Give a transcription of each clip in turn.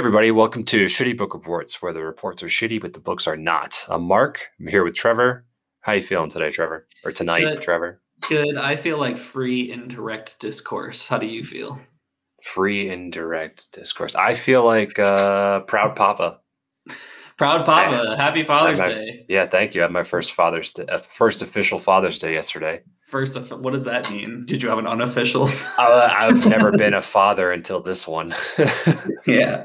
Everybody, welcome to Shitty Book Reports, where the reports are shitty, but the books are not. I'm Mark. I'm here with Trevor. How you feeling today, Trevor? Or tonight, Good. Trevor? Good. I feel like free indirect discourse. How do you feel? Free indirect discourse. I feel like uh, proud papa. Proud Papa. Happy Father's I'm- Day. Yeah, thank you. I had my first Father's Day, uh, first official Father's Day yesterday. First, of- what does that mean? Did you have an unofficial? Uh, I've never been a father until this one. yeah.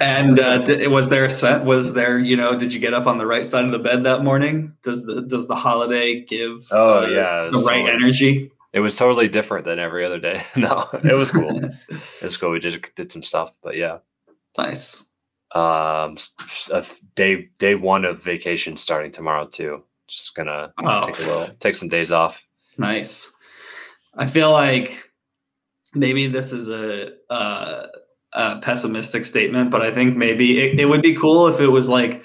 And uh, d- was there a set? Was there, you know, did you get up on the right side of the bed that morning? Does the does the holiday give? Oh, uh, yeah, the right totally- energy. it was totally different than every other day. no, it was cool. It was cool. We did did some stuff, but yeah. nice. um day day one of vacation starting tomorrow too just gonna Oh. take a little take some days off Nice. I feel like maybe this is a, a, a pessimistic statement, but I think maybe it, it would be cool if it was like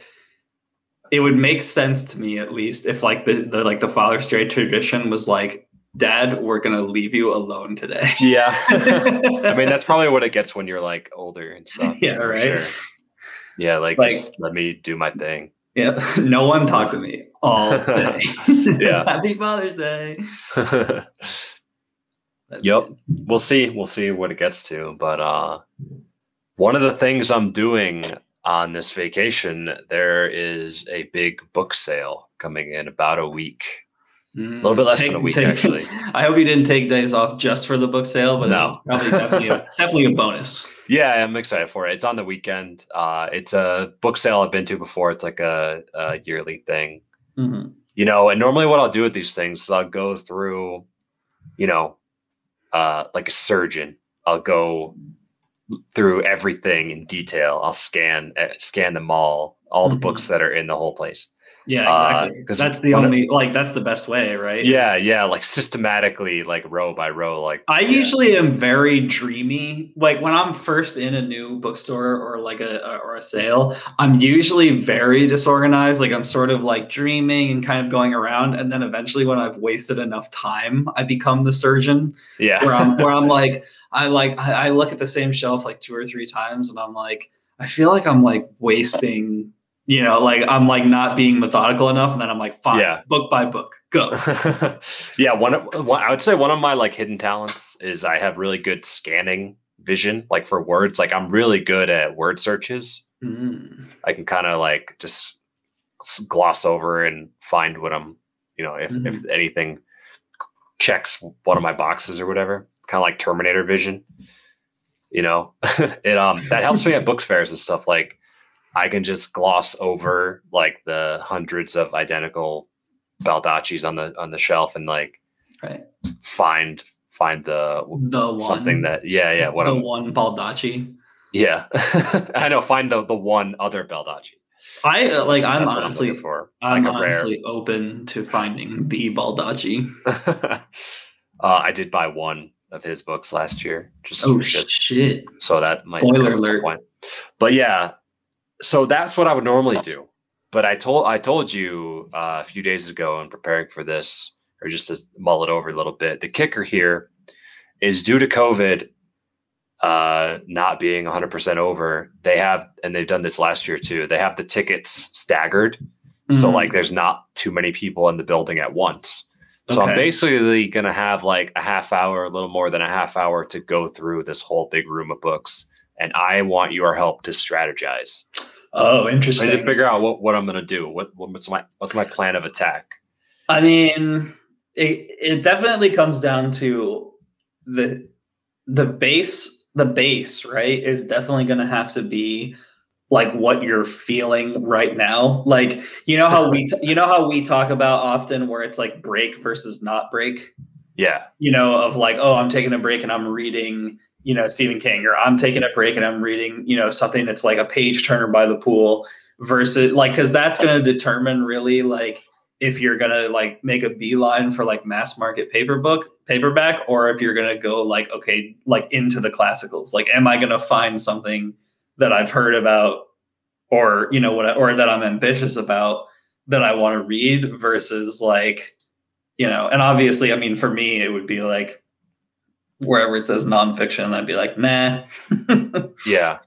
it would make sense to me at least if like the, the like the Father's Day tradition was like, Dad, we're gonna leave you alone today. yeah i mean that's probably what it gets when you're like older and stuff Yeah, right. yeah like, Like- just let me do my thing yeah. No one talk to me all day. Yeah. Happy Father's Day. Yep. good. we'll see we'll see what it gets to but uh one of the things i'm doing on this vacation there is a big book sale coming in about a week a little bit less than a week actually I hope you didn't take days off just for the book sale, but No. probably definitely a, definitely a bonus. Yeah, I'm excited for it. It's on the weekend. Uh, it's a book sale I've been to before. It's like a, a yearly thing, Mhm. you know. And normally, what I'll do with these things is I'll go through, you know, uh, like a surgeon. I'll go through everything in detail. I'll scan uh, scan them all, all the Mhm. books that are in the whole place. Yeah, Uh, exactly. 'cause that's the one of- only like that's the best way, right? Yeah, Is- yeah, like systematically, like row by row. Like I yeah. usually am very dreamy. Like when I'm first in a new bookstore or like a or a sale, I'm usually very disorganized. Like I'm sort of like dreaming and kind of going around, and then eventually, when I've wasted enough time, I become the surgeon. yeah, where I'm where I'm like I like I, I look at the same shelf like two or three times and I'm like I feel like I'm like wasting you know like I'm like not being methodical enough and then I'm like fine Yeah. book by book go yeah, one, of- one I would say one of my like hidden talents is I have really good scanning vision, like for words. Like I'm really good at word searches. Mm. I can kind of like just gloss over and find what I'm, you know, if if anything checks one of my boxes or whatever. Kind of like Terminator vision. You know, it um that helps me at book fairs and stuff. Like I can just gloss over like the hundreds of identical Baldacci's on the on the shelf and like right. find find the the one. something that yeah yeah what the I'm one Baldacci. Yeah. I know find the the one other Baldacci. I uh, like I'm honestly looking for. I'm like honestly open to finding the Baldacci. Uh, I did buy one of his books last year, just oh for shit. so that might Spoiler come at some alert. point. But yeah, so that's what I would normally do. But I told I told you uh, a few days ago in preparing for this, or just to mull it over a little bit. The kicker here is due to COVID uh, not being 100% over. They have, and they've done this last year too. They have the tickets staggered, so Mhm. like there's not too many people in the building at once. So I'm basically going to have like a half hour, a little more than a half hour to go through this whole big room of books. And I want your help to strategize. oh I interesting need to figure out what, what I'm going to do. What, what's my what's my plan of attack? I mean, it it definitely comes down to the the base. The base, right, is definitely going to have to be like what you're feeling right now. Like you know how we t- you know how we talk about often where it's like break versus not break. Yeah, You know, of like, oh, I'm taking a break and I'm reading, you know, Stephen King, or I'm taking a break and I'm reading, you know, something that's like a page turner by the pool versus like because that's going to determine really like if you're gonna like make a beeline for like mass market paper book paperback or if you're gonna go like okay like into the classicals. Like am i gonna find something that i've heard about or you know what or that i'm ambitious about that i want to read versus like you know and obviously i mean for me it would be like wherever it says nonfiction i'd be like nah yeah.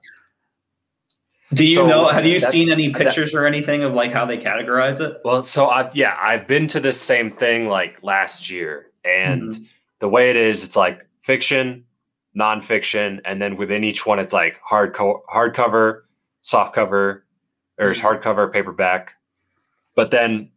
Do you So, know? Have you seen any that- pictures or anything of like how they categorize it? Well, so I've yeah, I've been to this same thing like last year, and Mm-hmm. the way it is, it's like fiction, nonfiction, and then within each one, it's like hard co- hardcover, soft cover, or it's Mhm. hardcover, paperback. But then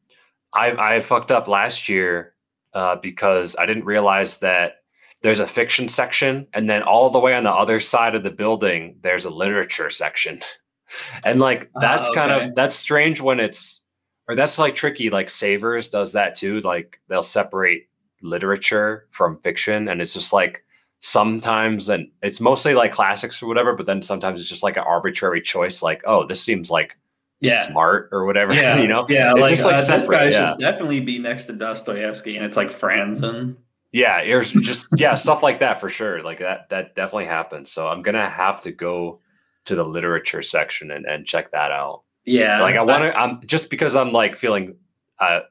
I I fucked up last year uh, because I didn't realize that there's a fiction section, and then all the way on the other side of the building, there's a literature section, and like Ah, that's kind okay. of that's strange when it's or that's like tricky. Like Savers does that too. Like they'll separate literature from fiction, and it's just like sometimes and it's mostly like classics or whatever but then sometimes it's just like an arbitrary choice like oh this seems like Yeah. smart or whatever Yeah, you know yeah, It's like, just, like, uh, this guy yeah. should definitely be next to Dostoevsky, and it's like Franzen. Yeah there's just yeah stuff like that for sure like that that definitely happens. So i'm gonna have to go to the literature section and, and check that out. Yeah, like i want to i'm just because i'm like feeling uh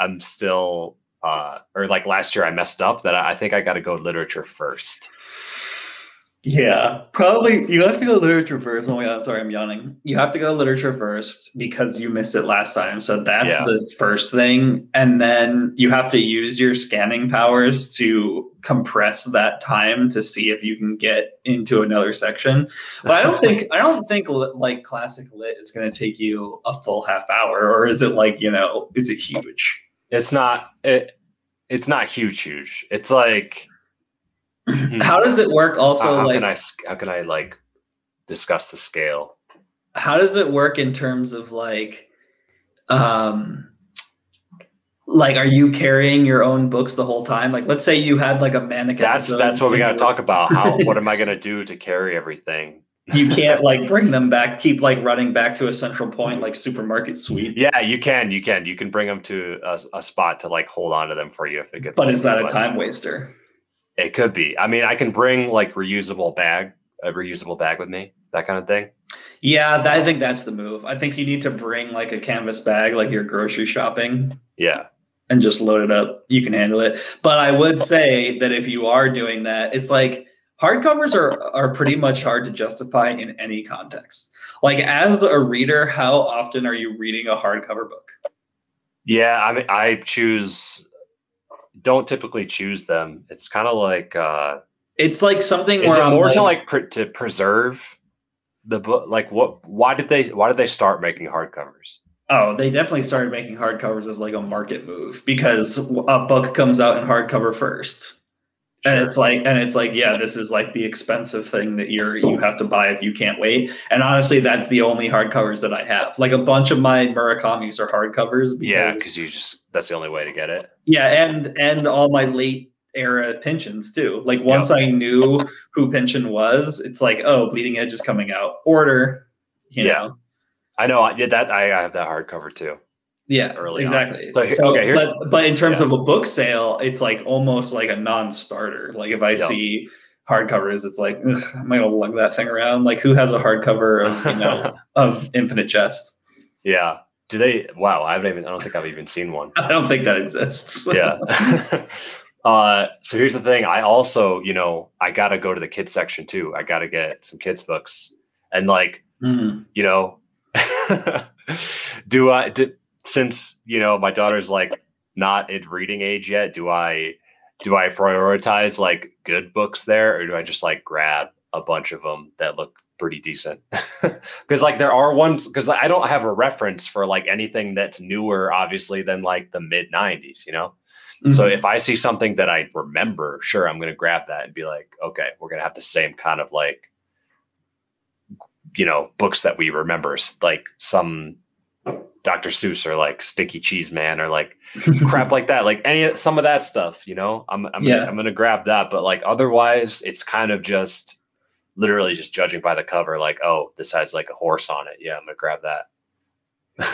i'm still uh or like last year i messed up that i, I think i got to go literature first Yeah, probably you have to go literature first. Oh my god, sorry, I'm yawning. You have to go literature first because you missed it last time. So that's Yeah. the first thing. And then you have to use your scanning powers to compress that time to see if you can get into another section. But I don't think I don't think like classic lit is going to take you a full half hour or is it like, you know, is it huge? it's not it it's not huge huge it's like How does it work also how, how like can I how can I like discuss the scale? how does it work in terms of like um like are you carrying your own books the whole time like let's say you had like a manic That's that's what we got to talk about. How what am I gonna do to carry everything? you can't like bring them back keep like running back to a central point like supermarket sweep Yeah, you can, you can, you can bring them to a, a spot to like hold on to them for you if it gets. but like, is that a time waster It could be. I mean, I can bring like reusable bag, a reusable bag with me, that kind of thing. yeah that, i think that's the move i think you need to bring like a canvas bag like you're grocery shopping Yeah, and just load it up. You can handle it. But I would say that if you are doing that, it's like hardcovers are are pretty much hard to justify in any context. Like as a reader, how often are you reading a hardcover book? yeah. I mean, I choose. Don't typically choose them. It's kind of like. uh It's like something Is where it I'm more like, to like pre- to preserve the book? Like what? Why did they? Why did they start making hardcovers? oh, they definitely started making hardcovers as like a market move because a book comes out in hardcover first. and it's like and it's like yeah this is like the expensive thing that you're you have to buy if you can't wait and honestly that's the only hardcovers that i have like a bunch of my murakami's are hardcovers because, yeah, because you just that's the only way to get it. Yeah and and all my late era Pynchons too like once i knew who Pynchon was it's like oh bleeding edge is coming out order you Yeah. know I know. I did that. I, I have that hardcover too. Yeah, early exactly. So, So, okay, here- but but in terms Yeah. of a book sale, it's like almost like a non-starter. Like if I Yeah. see hardcovers, it's like ugh, I'm gonna lug that thing around. Like who has a hardcover of you know of Infinite Jest? yeah. Do they? Wow. I haven't even. I don't think I've even seen one. I don't think that exists. yeah. uh, so here's the thing. I also, you know, I got to go to the kids section too. I got to get some kids books, and like, Mhm. you know, do I? Did, since you know my daughter's like not at reading age yet, do I? Do I prioritize like good books there, or do I just like grab a bunch of them that look pretty decent? Because like there are ones because I don't have a reference for like anything that's newer, obviously, than like the mid '90s. You know. So Mhm. if I see something that I remember, sure, I'm going to grab that and be like, okay, we're going to have the same kind of like, you know, books that we remember, like some Dr. Seuss or like Stinky Cheese Man or like crap like that, like any some of that stuff, you know, I'm I'm Yeah. gonna, I'm going to grab that, but like otherwise, it's kind of just literally just judging by the cover, like, oh, this has like a horse on it, yeah, I'm to grab that,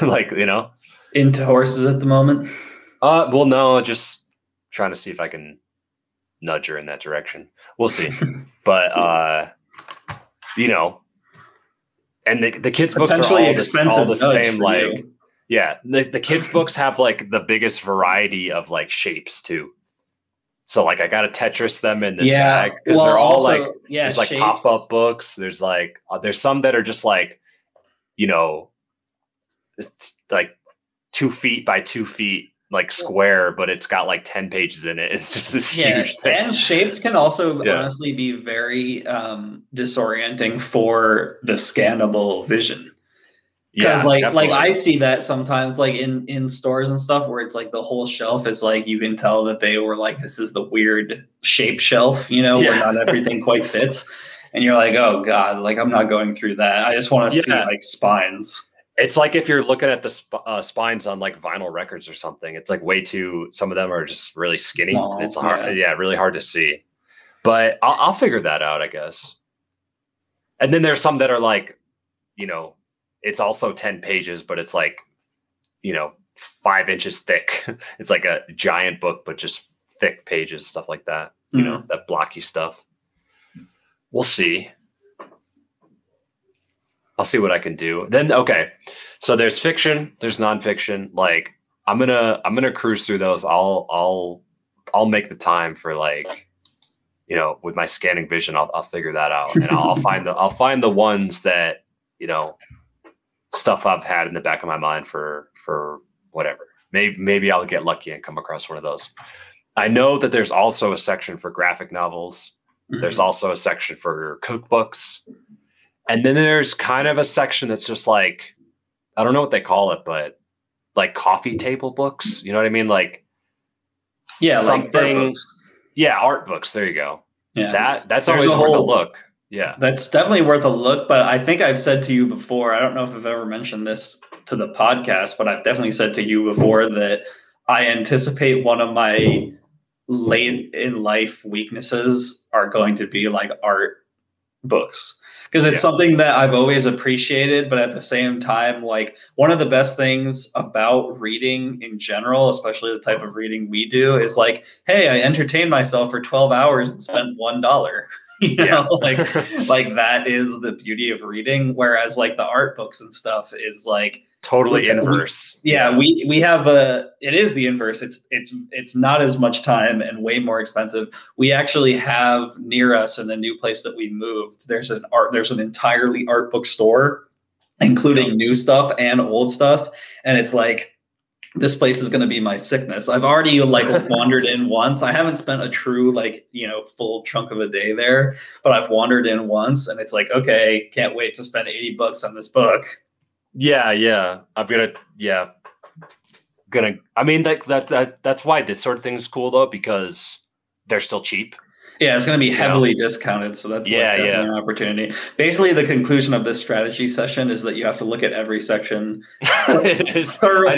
like you know. into horses at the moment. Uh, well, no, just trying to see if I can nudge her in that direction. We'll see. but uh, you know, and the the kids books are all, expensive. all the same. Like, you. yeah, the the kids books have like the biggest variety of like shapes too. So like, I got to Tetris them in this yeah, bag because they're all also- like yeah, there's like pop up books. There's like uh, there's some that are just like you know, it's like two feet by two feet like square, but it's got like 10 pages in it. It's just this Yeah, huge thing. and shapes can also Yeah. honestly be very um, disorienting for the scannable vision. Because Yeah, like like. I see that sometimes like in in stores and stuff where it's like the whole shelf is like you can tell that they were like this is the weird shape shelf you know where not everything quite fits and you're like oh god like I'm not going through that I just want to see like spines It's like if you're looking at the sp- uh, spines on like vinyl records or something. It's like way too. Some of them are just really skinny. Small, it's hard, yeah. yeah. really hard to see. But I'll, I'll figure that out, I guess. And then there's some that are like, you know, it's also ten pages, but it's like, you know, five inches thick. it's like a giant book, but just thick pages, stuff like that. You know, mm. that blocky stuff. We'll see. I'll see what I can do. Then okay. So there's fiction, there's nonfiction. Like I'm gonna I'm gonna cruise through those. I'll I'll I'll make the time for like you know with my scanning vision. I'll I'll figure that out and I'll, I'll find the I'll find the ones that you know stuff I've had in the back of my mind for for whatever. Maybe maybe I'll get lucky and come across one of those. I know that there's also a section for graphic novels. Mm-hmm. There's also a section for cookbooks. And then there's kind of a section that's just like, I don't know what they call it, but like coffee table books. You know what I mean? Like, yeah like art something- yeah, art books. There you go. yeah That that's There's always worth a whole- look. Yeah. That's definitely worth a look, but I think I've said to you before, I don't know if I've ever mentioned this to the podcast, but I've definitely said to you before that I anticipate one of my late in life weaknesses are going to be like art books. Because it's Yeah. something that I've always appreciated, but at the same time, like one of the best things about reading in general, especially the type of reading we do, is like, hey, I entertained myself for 12 hours and spent one dollar. you know, Yeah. like like that is the beauty of reading whereas like the art books and stuff is like totally we- inverse. yeah we we have a it is the inverse it's it's it's not as much time and way more expensive we actually have near us in the new place that we moved there's an art there's an entirely art book store including new stuff and old stuff and it's like this place is going to be my sickness i've already like wandered in once i haven't spent a true like you know full chunk of a day there but i've wandered in once and it's like okay can't wait to spend 80 bucks on this book Yeah, yeah. I'm gonna yeah. Gonna I mean that that, that that's why this sort of thing is cool though, because they're still cheap. Yeah, it's going to be You know? heavily discounted, so that's Yeah, like yeah. an opportunity. Basically, the conclusion of this strategy session is that you have to look at every section thor- have to-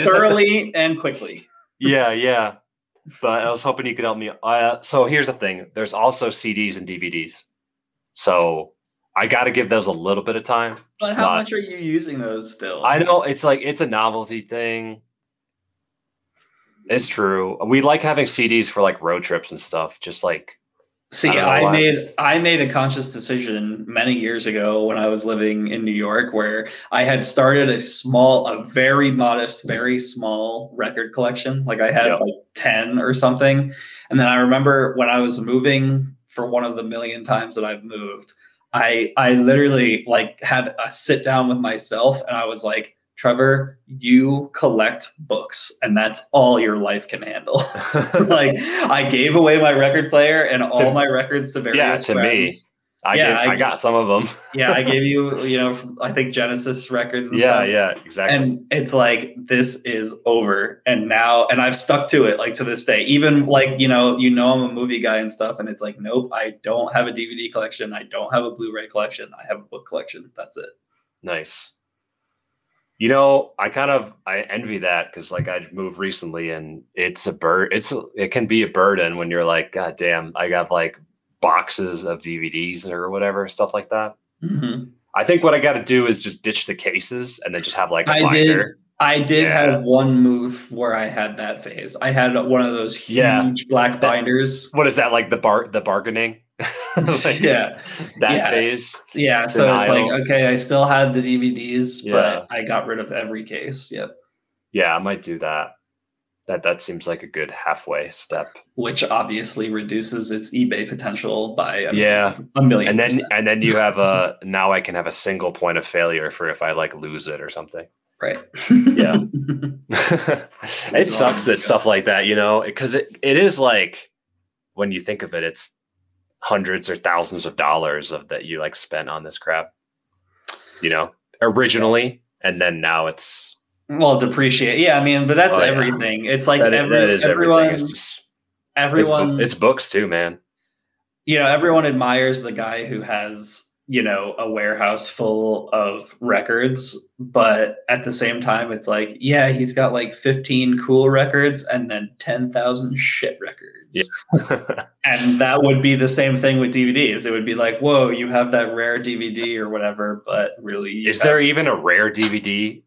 thoroughly and quickly. yeah, yeah. But I was hoping you could help me. Uh, so here's the thing: there's also CDs and DVDs. So I got to give those a little bit of time. But how not- much are you using those still? I know it's like it's a novelty thing. It's true. We like having CDs for like road trips and stuff. Just like See, I I, made I made a conscious decision many years ago when I was living in New York, where I had started a small, a very modest, very small record collection. Like I had Yep. like ten or something, and then I remember when I was moving for one of the million times that I've moved, I I literally like had a sit down with myself, and I was like. Trevor, you collect books, and that's all your life can handle like I gave away my record player and all To- my records to various yeah, to me. I, Yeah, get, I, I- got some of them. Yeah, I gave you, you know, I think Genesis records and yeah, stuff. yeah, exactly. And it's like this is over, and now, and I've stuck to it like to this day. Even like you know, you know, I'm a movie guy and stuff, and it's like, nope, I don't have a DVD collection, I don't have a Blu-ray collection, I have a book collection. That's it. Nice. You know, I kind of I envy that because like I moved recently and it's a bird. It's a- it can be a burden when you're like, God damn, I got like boxes of DVDs or whatever stuff like that. Mhm. I think what I got to do is just ditch the cases and then just have like a I binder. did. I did Yeah. have one move where I had that phase. I had one of those huge Yeah. black binders. What is that like the bar the bargaining? Like, Yeah. that Yeah. phase. Yeah, so it's like okay, I still had the DVDs, Yeah. but I got rid of every case. Yep. Yeah, I might do that. that that seems like a good halfway step. which obviously reduces its eBay potential by a Yeah. million, a million. And then percent. and then you have a now I can have a single point of failure for if I like lose it or something. right. Yeah. it sucks that stuff like that, you know, because it, it is like when you think of it, it's hundreds or thousands of dollars of that you like spent on this crap, you know, originally, and then now it's well, depreciate. Yeah, I mean, but that's Oh, yeah. everything. It's like that, every, that is everyone, everything. It's just everyone, bo- it's books too, man. you know, everyone admires the guy who has, you know, a warehouse full of records, but at the same time, it's like, yeah, he's got like 15 cool records and then 10,000 shit records. Yeah. And that would be the same thing with DVDs. It would be like, whoa, you have that rare DVD or whatever, but really, is have- there even a rare DVD?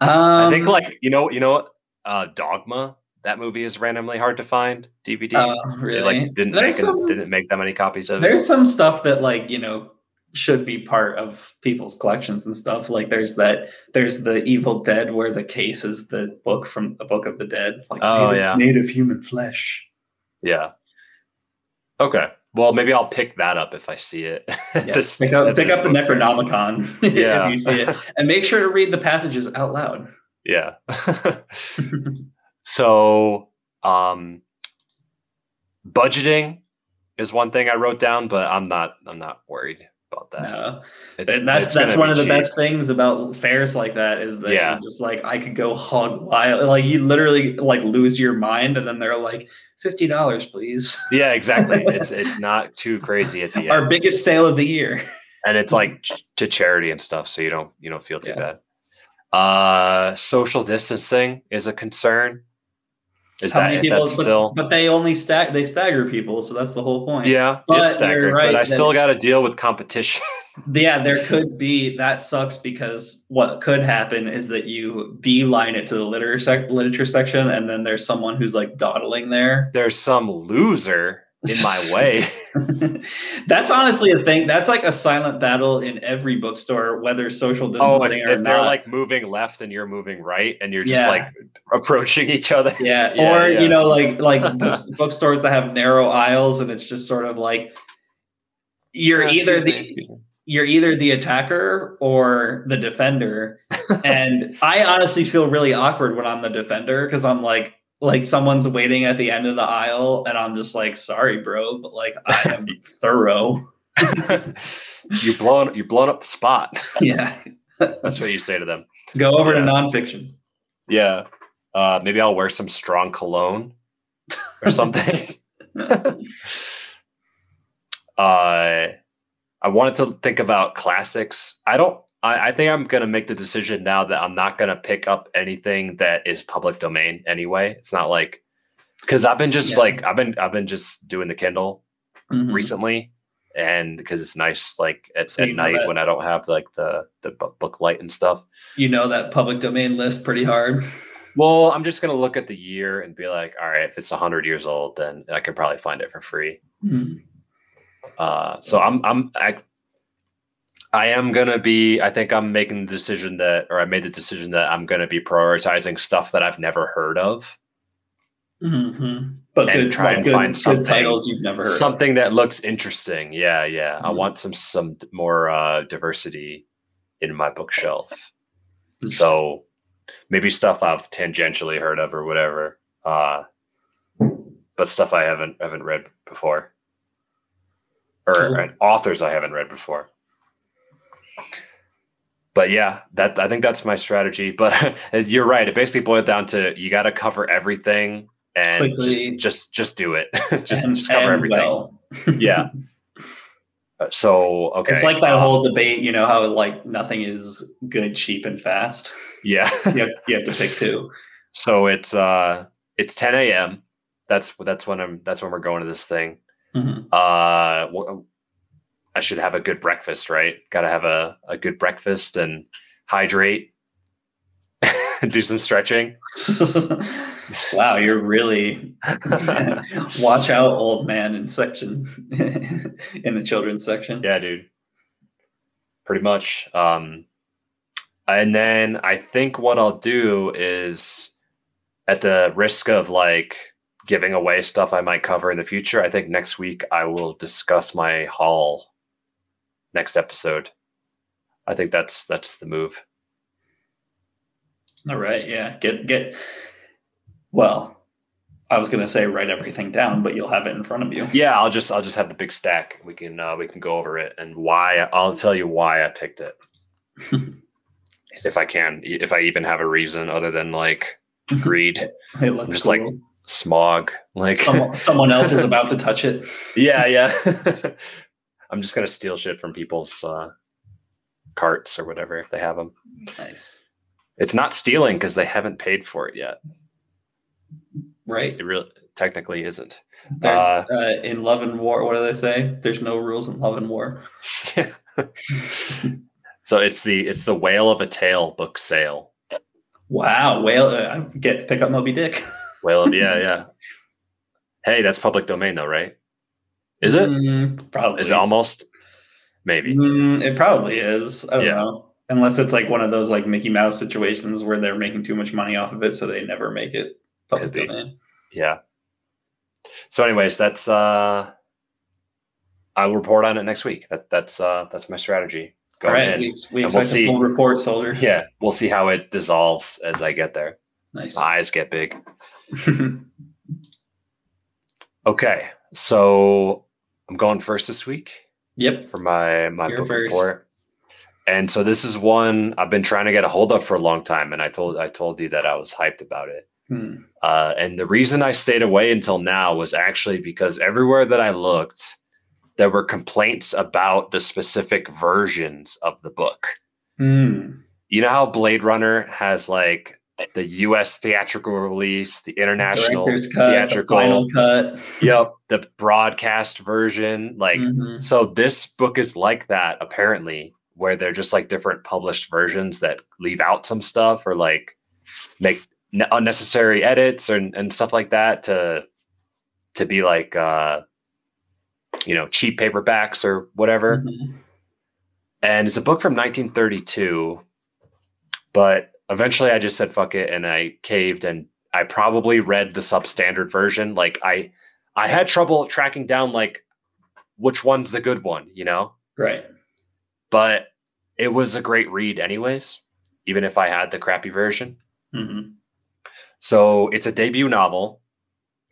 Um, I think like you know you know uh, Dogma that movie is randomly hard to find DVD. uh, It really, like didn't There's make some- didn't make that many copies of it. there's some stuff that like you know should be part of people's collections and stuff like there's that there's the evil dead where the case is the book from the book of the dead like Oh, of- yeah. of human flesh Yeah. Okay. Well, maybe I'll pick that up if I see it. yeah. this- pick up, pick up the necronomicon Yeah. if you see it and make sure to read the passages out loud yeah. so, um, budgeting is one thing I wrote down, but I'm not. I'm not worried about that. no. It's, and that's it's that's one of the cheap. best things about fairs like that is that Yeah. just like I could go hog wild like you literally like lose your mind and then they're like fifty dollars please Yeah, exactly. it's it's not too crazy at the end. our biggest sale of the year and it's like ch- to charity and stuff so you don't you don't feel too Yeah. bad uh social distancing is a concern is How that many people but, still but they only stack. they stagger people so that's the whole point. Yeah But it's staggered right but i still got to deal with competition. Yeah there could be that sucks because what could happen is that you beeline it to the literature, sec- literature section and then there's someone who's like dawdling there. There's some loser in my way that's honestly a thing. That's like a silent battle in every bookstore, whether social oh distancing if, or if they're like moving left and you're moving right and you're just Yeah. like approaching each other yeah. Yeah, or yeah. you know, like like bookstores that have narrow aisles, and it's just sort of like you're Uh, either the you're either the attacker or the defender. and I honestly feel really awkward when I'm the defender because I'm like like someone's waiting at the end of the aisle, and I'm just like, sorry, bro, but like I am thorough. you're blowing you're blowing up the spot yeah. that's what you say to them Go over to Yeah. nonfiction. Yeah. Uh, maybe I'll wear some strong cologne or something. uh, I wanted to think about classics. I don't. I, I think I'm gonna make the decision now that I'm not gonna pick up anything that is public domain anyway. It's not like because I've been just Yeah. like I've been I've been just doing the Kindle Mhm. recently, and because it's nice like it's So at night that- when I don't have like the the book light and stuff. You know that public domain list pretty hard. Well, I'm just gonna look at the year and be like, all right, if it's hundred years old, then I can probably find it for free. Mhm. Uh, so I'm I'm I, I am gonna be. I think I'm making the decision that, or I made the decision that I'm gonna be prioritizing stuff that I've never heard of, Mhm. But And good, try and good, find something- titles you've never heard. of. something that looks interesting. Yeah, yeah. I Mhm. want some some more uh, diversity in my bookshelf. So maybe stuff I've tangentially heard of or whatever. Uh, but stuff I haven't haven't read before. Or Cool. uh, authors I haven't read before. But yeah, that I think that's my strategy. But you're right. It basically boiled down to you got to cover everything and Quickly. just just just do it. just And- just cover everything. well. Yeah. Uh, So okay, It's like that um, whole debate, you know, how like nothing is good, cheap, and fast. yeah. You have, you have to pick two. So it's uh it's 10 a.m. That's that's when I'm that's when we're going to this thing. Mhm. Uh, I should have a good breakfast, right? Got to have a a good breakfast and hydrate, do some stretching. wow, you're really watch out, old man in section in the children's section. Yeah, dude. Pretty much. Um, and then I think what I'll do is at the risk of like giving away stuff I might cover in the future, I think next week I will discuss my haul next episode. I think that's that's the move. All right, yeah. Get get well, I was gonna say write everything down, but you'll have it in front of you. Yeah, I'll just I'll just have the big stack. We can uh, we can go over it and why I'll tell you why I picked it. if I can, if I even have a reason other than like greed. It looks just cool. like smog. Like someone, someone else is about to touch it. yeah, yeah. I'm just gonna steal shit from people's uh, carts or whatever if they have them. Nice. It's not stealing because they haven't paid for it yet. Right. It really technically isn't. There's, Uh, uh, in love and war, what do they say? There's no rules in love and war. so it's the it's the whale of a tale book sale. Wow, whale! Uh, I get pick up Moby Dick. Whale of yeah yeah. Hey, that's public domain though, right? Is it? Mm, probably. Is it almost? Maybe. Mm, it probably is. I don't Yeah. know. Unless it's like one of those like Mickey Mouse situations where they're making too much money off of it, so they never make it public domain. Yeah. So, anyways, that's uh I'll report on it next week. That that's uh that's my strategy. Go Going right, in. we, we And we'll see. full report, soldier. Yeah, we'll see how it dissolves as I get there. Nice. My eyes get big. Okay, so I'm going first this week yep. for my my You're book first. report. And so this is one I've been trying to get a hold of for a long time, and I told I told you that I was hyped about it. Hmm. Uh, and the reason I stayed away until now was actually because everywhere that I looked, there were complaints about the specific versions of the book. Hmm. You know how Blade Runner has like the U.S. theatrical release, the international Director's cut, the theatrical, final cut. yep, the broadcast version. Like, Mhm. so this book is like that apparently, where they're just like different published versions that leave out some stuff or like make ne- unnecessary edits or, and stuff like that to to be like uh you know cheap paperbacks or whatever Mhm. and it's a book from 1932 but eventually i just said fuck it and i caved and i probably read the substandard version like i i had trouble tracking down like which one's the good one you know Right. but it was a great read anyways even if i had the crappy version Mhm. so it's a debut novel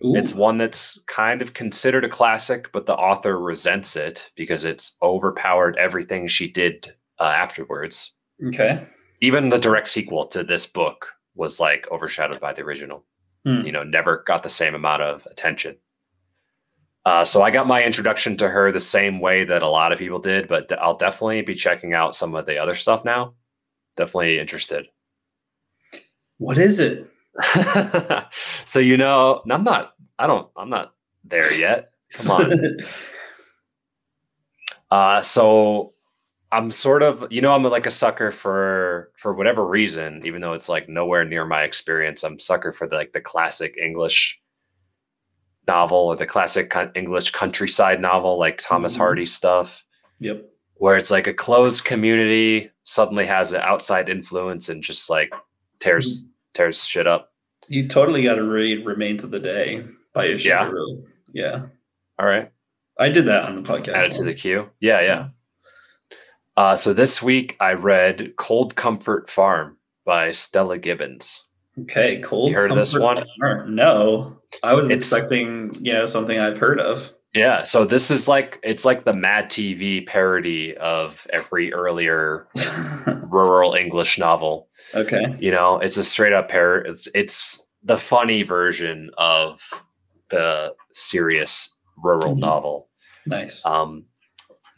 Ooh. it's one that's kind of considered a classic but the author resents it because it's overpowered everything she did uh, afterwards okay. Even the direct sequel to this book was like overshadowed by the original Hmm. you know never got the same amount of attention uh, so i got my introduction to her the same way that a lot of people did but i'll definitely be checking out some of the other stuff now definitely interested What is it? so you know i'm not i don't i'm not there yet Come on. Uh, so I'm sort of, you know, I'm like a sucker for for whatever reason, even though it's like nowhere near my experience. I'm sucker for the, like the classic English novel or the classic English countryside novel, like Thomas Mhm. Hardy stuff, yep. where it's like a closed community suddenly has an outside influence and just like tears tears shit up. You totally got to read Remains of the Day by Yeah? Ishiguro. Yeah. All right. I did that on the podcast. add it to the queue. Yeah, yeah. Uh, so this week I read Cold Comfort Farm by Stella Gibbons. Okay, cold. You heard of this Comfort one? Farm. No, I was It's- expecting you know something I've heard of. Yeah, so this is like it's like the Mad TV parody of every earlier rural English novel. okay. You know, it's a straight up pair. It's it's the funny version of the serious rural Mhm. novel, Nice. um,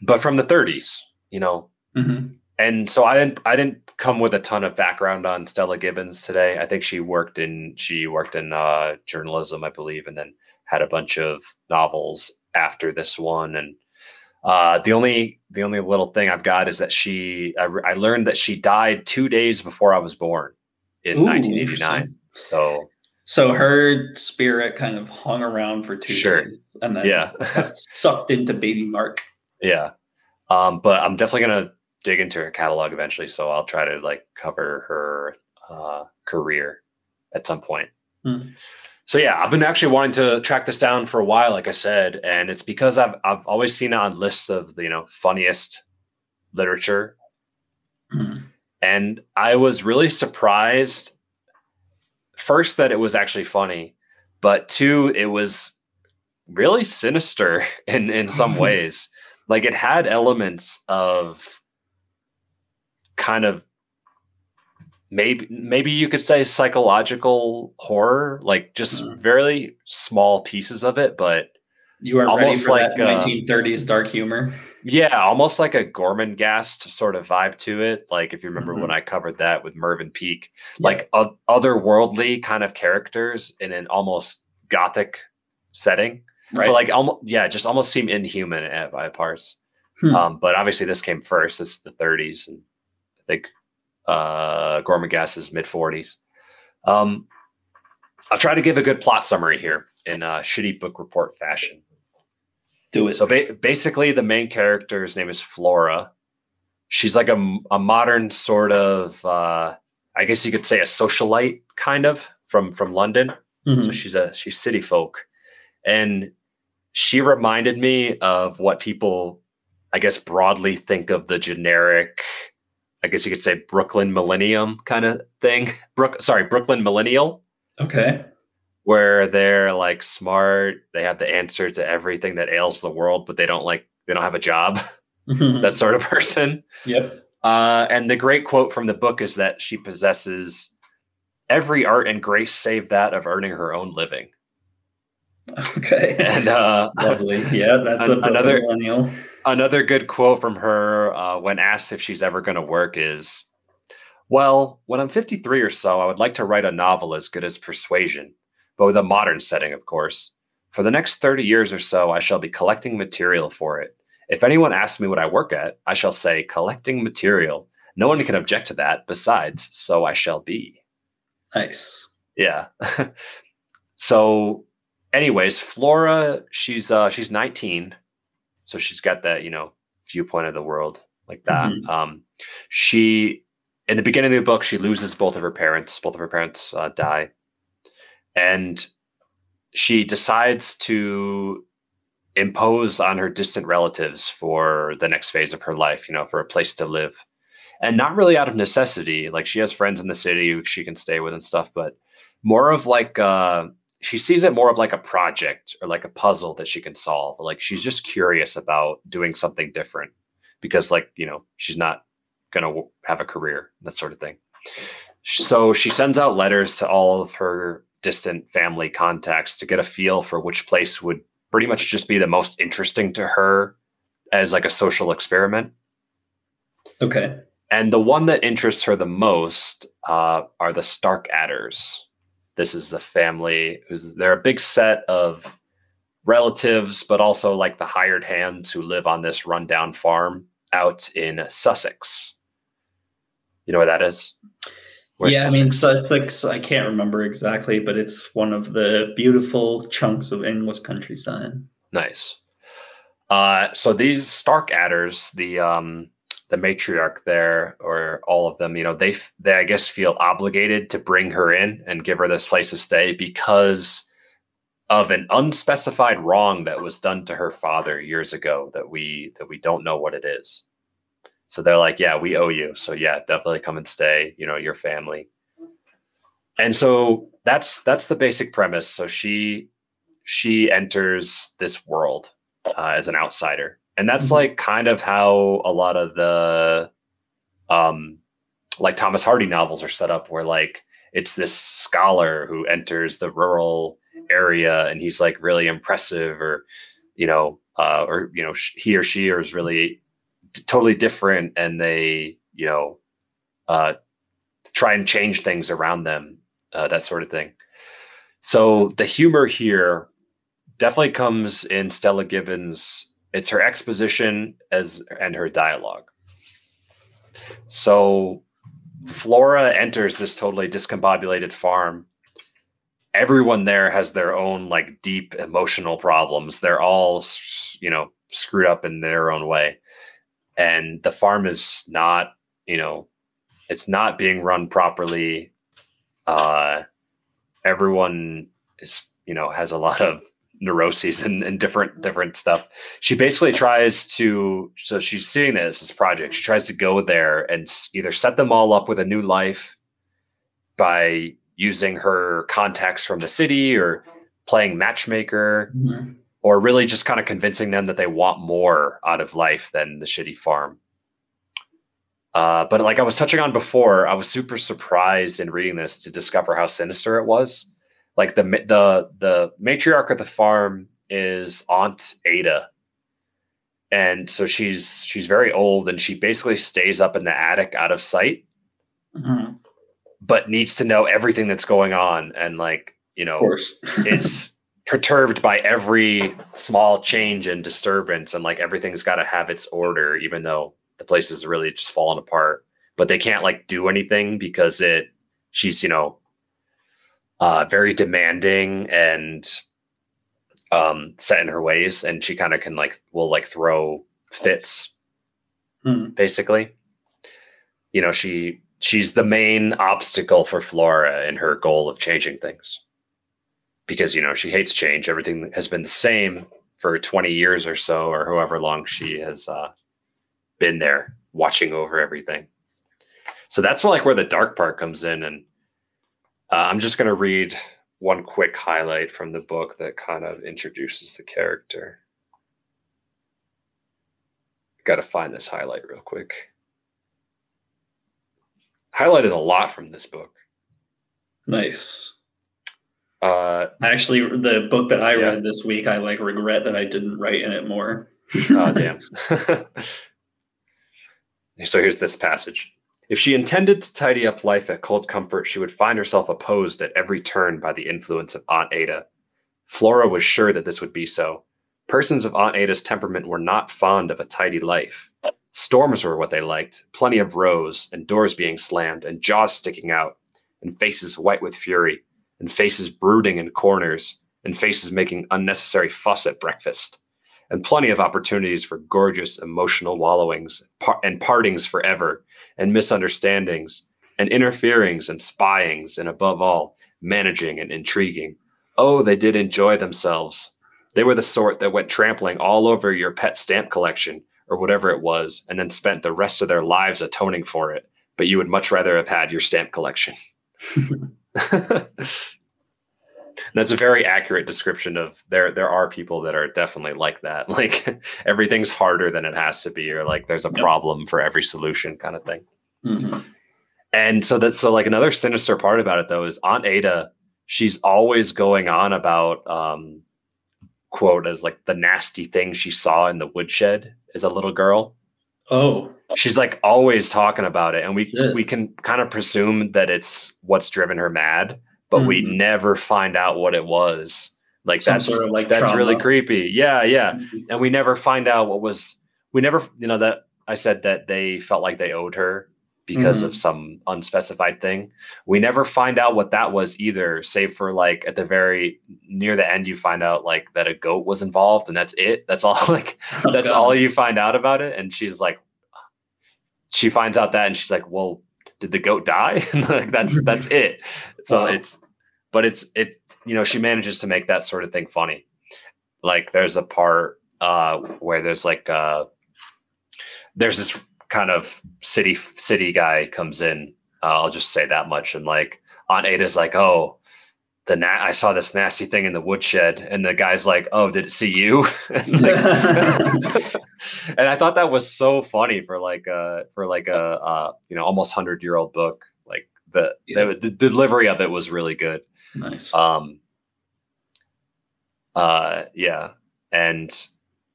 but from the 30s. You know, Mhm. and so I didn't I didn't come with a ton of background on Stella Gibbons today. I think she worked in she worked in uh, journalism, I believe, and then had a bunch of novels after this one. And uh, the only the only little thing I've got is that she I, I learned that she died two days before I was born in Ooh, 1989. So So her spirit kind of hung around for two Sure. days, and then Yeah. got sucked into baby Mark. yeah, um, but I'm definitely gonna dig into her catalog eventually. So I'll try to like cover her uh, career at some point. Hmm. So yeah, I've been actually wanting to track this down for a while, like I said, and it's because I've I've always seen it on lists of the you know funniest literature, hmm. and I was really surprised first that it was actually funny, but two, it was really sinister in in some ways. Like it had elements of kind of maybe maybe you could say psychological horror, like just mm. very small pieces of it, but you are almost like that 1930s uh, dark humor. Yeah, almost like a Gorman Gormenghast sort of vibe to it. Like if you remember mm-hmm. when I covered that with Mervyn Peake, yeah. like o- otherworldly kind of characters in an almost gothic setting. Right. But like almost yeah, just almost seem inhuman at, by parts. Hmm. Um, but obviously this came first. It's the 30s, and I think uh, Gormenghast's mid 40s. Um, I'll try to give a good plot summary here in a shitty book report fashion. Do it. So ba- basically, the main character's name is Flora. She's like a, a modern sort of, uh, I guess you could say, a socialite kind of from from London. Mm-hmm. So she's a she's city folk, and she reminded me of what people, I guess, broadly think of the generic I guess you could say Brooklyn Millennium kind of thing. Brook, sorry, Brooklyn Millennial. Okay. Where they're like smart, they have the answer to everything that ails the world, but they don't like they don't have a job. that sort of person. Yep. Uh, and the great quote from the book is that she possesses every art and grace save that of earning her own living. Okay. And uh, lovely. Yeah, that's an, another millennial. another good quote from her uh, when asked if she's ever going to work is well when i'm 53 or so i would like to write a novel as good as persuasion but with a modern setting of course. For the next 30 years or so i shall be collecting material for it. If anyone asks me what i work at i shall say collecting material no one can object to that besides so i shall be. Nice. Yeah. So anyways flora she's uh she's 19 so she's got that you know viewpoint of the world like that. Mm-hmm. um she in the beginning of the book she loses both of her parents. Both of her parents uh, die. And she decides to impose on her distant relatives for the next phase of her life you know for a place to live. And not really out of necessity. Like she has friends in the city who she can stay with and stuff but more of like uh she sees it more of like a project or like a puzzle that she can solve. Like she's just curious about doing something different because, like, you know, she's not going to have a career, that sort of thing. So she sends out letters to all of her distant family contacts to get a feel for which place would pretty much just be the most interesting to her as like a social experiment. Okay. And the one that interests her the most uh, are the Starkadders this is the family who's they're a big set of relatives, but also like the hired hands who live on this rundown farm out in Sussex. You know where that is? Where's yeah, Sussex? I mean Sussex. I can't remember exactly, but it's one of the beautiful chunks of English countryside. Nice. Uh, so these Starkadders, the um, the matriarch there or all of them you know they they i guess feel obligated to bring her in and give her this place to stay because of an unspecified wrong that was done to her father years ago that we that we don't know what it is. So they're like yeah we owe you. So yeah definitely come and stay you know your family. And so that's that's the basic premise. So she she enters this world uh, as an outsider and that's mm-hmm. like kind of how a lot of the um like Thomas Hardy novels are set up where like it's this scholar who enters the rural area and he's like really impressive or you know uh, or you know he or she is really t- totally different and they you know uh, try and change things around them uh, that sort of thing so the humor here definitely comes in stella gibbons it's her exposition as and her dialogue. So Flora enters this totally discombobulated farm. Everyone there has their own like deep emotional problems. They're all, you know, screwed up in their own way. And the farm is not, you know, it's not being run properly. Uh, everyone is you know has a lot of neuroses and, and different different stuff. She basically tries to so she's seeing this as a project. She tries to go there and either set them all up with a new life by using her contacts from the city or playing matchmaker mm-hmm. or really just kind of convincing them that they want more out of life than the shitty farm. Uh, but like I was touching on before, I was super surprised in reading this to discover how sinister it was like the the the matriarch of the farm is Aunt Ada, and so she's she's very old, and she basically stays up in the attic out of sight, mm-hmm. but needs to know everything that's going on, and like you know, is perturbed by every small change and disturbance, and like everything's got to have its order, even though the place is really just falling apart. But they can't like do anything because it she's you know uh, very demanding and um, set in her ways, and she kind of can like will like throw fits, hmm. basically. You know, she she's the main obstacle for Flora in her goal of changing things, because you know she hates change. Everything has been the same for twenty years or so, or however long she has uh, been there watching over everything. So that's like where the dark part comes in, and uh, I'm just going to read one quick highlight from the book that kind of introduces the character. Got to find this highlight real quick. Highlighted a lot from this book. Nice. Uh, Actually, the book that I yeah. read this week, I like regret that I didn't write in it more. oh, damn. so here's this passage. If she intended to tidy up life at Cold Comfort, she would find herself opposed at every turn by the influence of Aunt Ada. Flora was sure that this would be so. Persons of Aunt Ada's temperament were not fond of a tidy life. Storms were what they liked, plenty of rows, and doors being slammed, and jaws sticking out, and faces white with fury, and faces brooding in corners, and faces making unnecessary fuss at breakfast, and plenty of opportunities for gorgeous emotional wallowings and partings forever and misunderstandings and interferings and spyings and above all managing and intriguing. Oh they did enjoy themselves. They were the sort that went trampling all over your pet stamp collection or whatever it was and then spent the rest of their lives atoning for it but you would much rather have had your stamp collection that's a very accurate description of there there are people that are definitely like that. Like everything's harder than it has to be or like there's a problem for every solution kind of thing. Mm-hmm. and so that's so like another sinister part about it though is aunt ada she's always going on about um quote as like the nasty thing she saw in the woodshed as a little girl. Oh. She's like always talking about it and we Shit. we can kind of presume that it's what's driven her mad but mm-hmm. we never find out what it was. Like Some that's sort of like that's trauma. really creepy. Yeah, yeah. Mm-hmm. And we never find out what was we never you know that I said that they felt like they owed her because mm-hmm. of some unspecified thing. We never find out what that was either, save for like at the very near the end, you find out like that a goat was involved, and that's it. That's all like oh, that's God. all you find out about it. And she's like, she finds out that, and she's like, well, did the goat die? like that's that's it. So it's but it's it's you know she manages to make that sort of thing funny. Like there's a part uh where there's like uh there's this kind of city city guy comes in. Uh, I'll just say that much and like Aunt Ada's like, "Oh, the na- I saw this nasty thing in the woodshed, and the guy's like, "Oh, did it see you?" and, like, and, I thought that was so funny for like a for like a uh, you know almost hundred year old book. The, yeah. the, the delivery of it was really good. Nice. Um. Uh. Yeah, and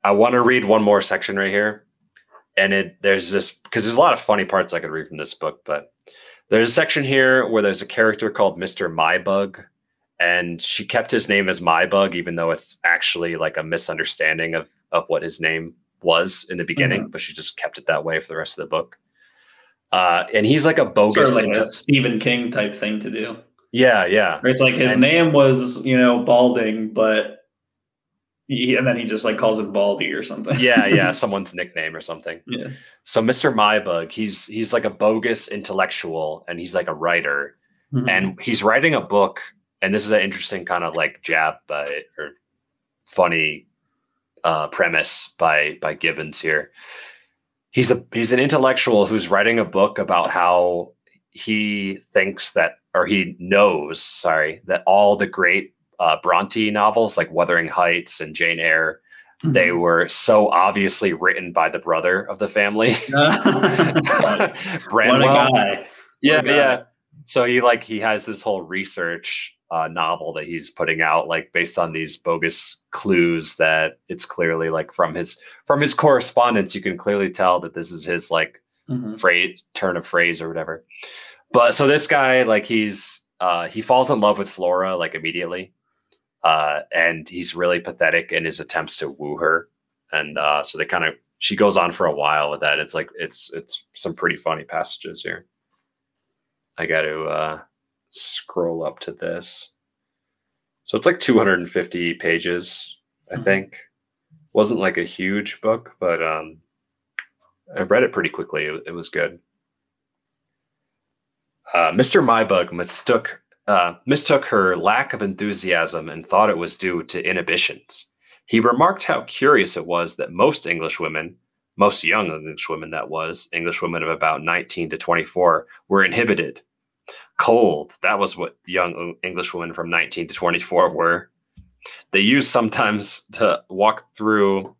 I want to read one more section right here, and it there's this because there's a lot of funny parts I could read from this book, but there's a section here where there's a character called Mister Mybug and she kept his name as my bug even though it's actually like a misunderstanding of of what his name was in the beginning mm-hmm. but she just kept it that way for the rest of the book uh, and he's like a bogus sort of like a stephen king type thing to do. Yeah yeah. It's like his and, name was you know balding but he, and then he just like calls it baldy or something. Yeah yeah someone's nickname or something. Yeah. So mr mybug he's he's like a bogus intellectual and he's like a writer. Mm-hmm. and he's writing a book and this is an interesting kind of like jab by or funny uh, premise by by Gibbons here. He's a he's an intellectual who's writing a book about how he thinks that or he knows, sorry, that all the great uh, Bronte novels like Wuthering Heights and Jane Eyre, mm-hmm. they were so obviously written by the brother of the family, Branwell. Yeah, yeah. So he like he has this whole research uh, novel that he's putting out, like based on these bogus clues that it's clearly like from his from his correspondence, you can clearly tell that this is his like mm-hmm. phrase turn of phrase or whatever. But so this guy, like he's uh, he falls in love with Flora like immediately, uh, and he's really pathetic in his attempts to woo her, and uh, so they kind of she goes on for a while with that. It's like it's it's some pretty funny passages here. I got to uh, scroll up to this. So it's like 250 pages, I mm-hmm. think. Wasn't like a huge book, but um, I read it pretty quickly. It, it was good. Uh, Mr. Mybug mistook uh, mistook her lack of enthusiasm and thought it was due to inhibitions. He remarked how curious it was that most English women, most young English women that was, English women of about 19 to 24, were inhibited. Cold, that was what young English women from 19 to 24 were. They used sometimes to walk through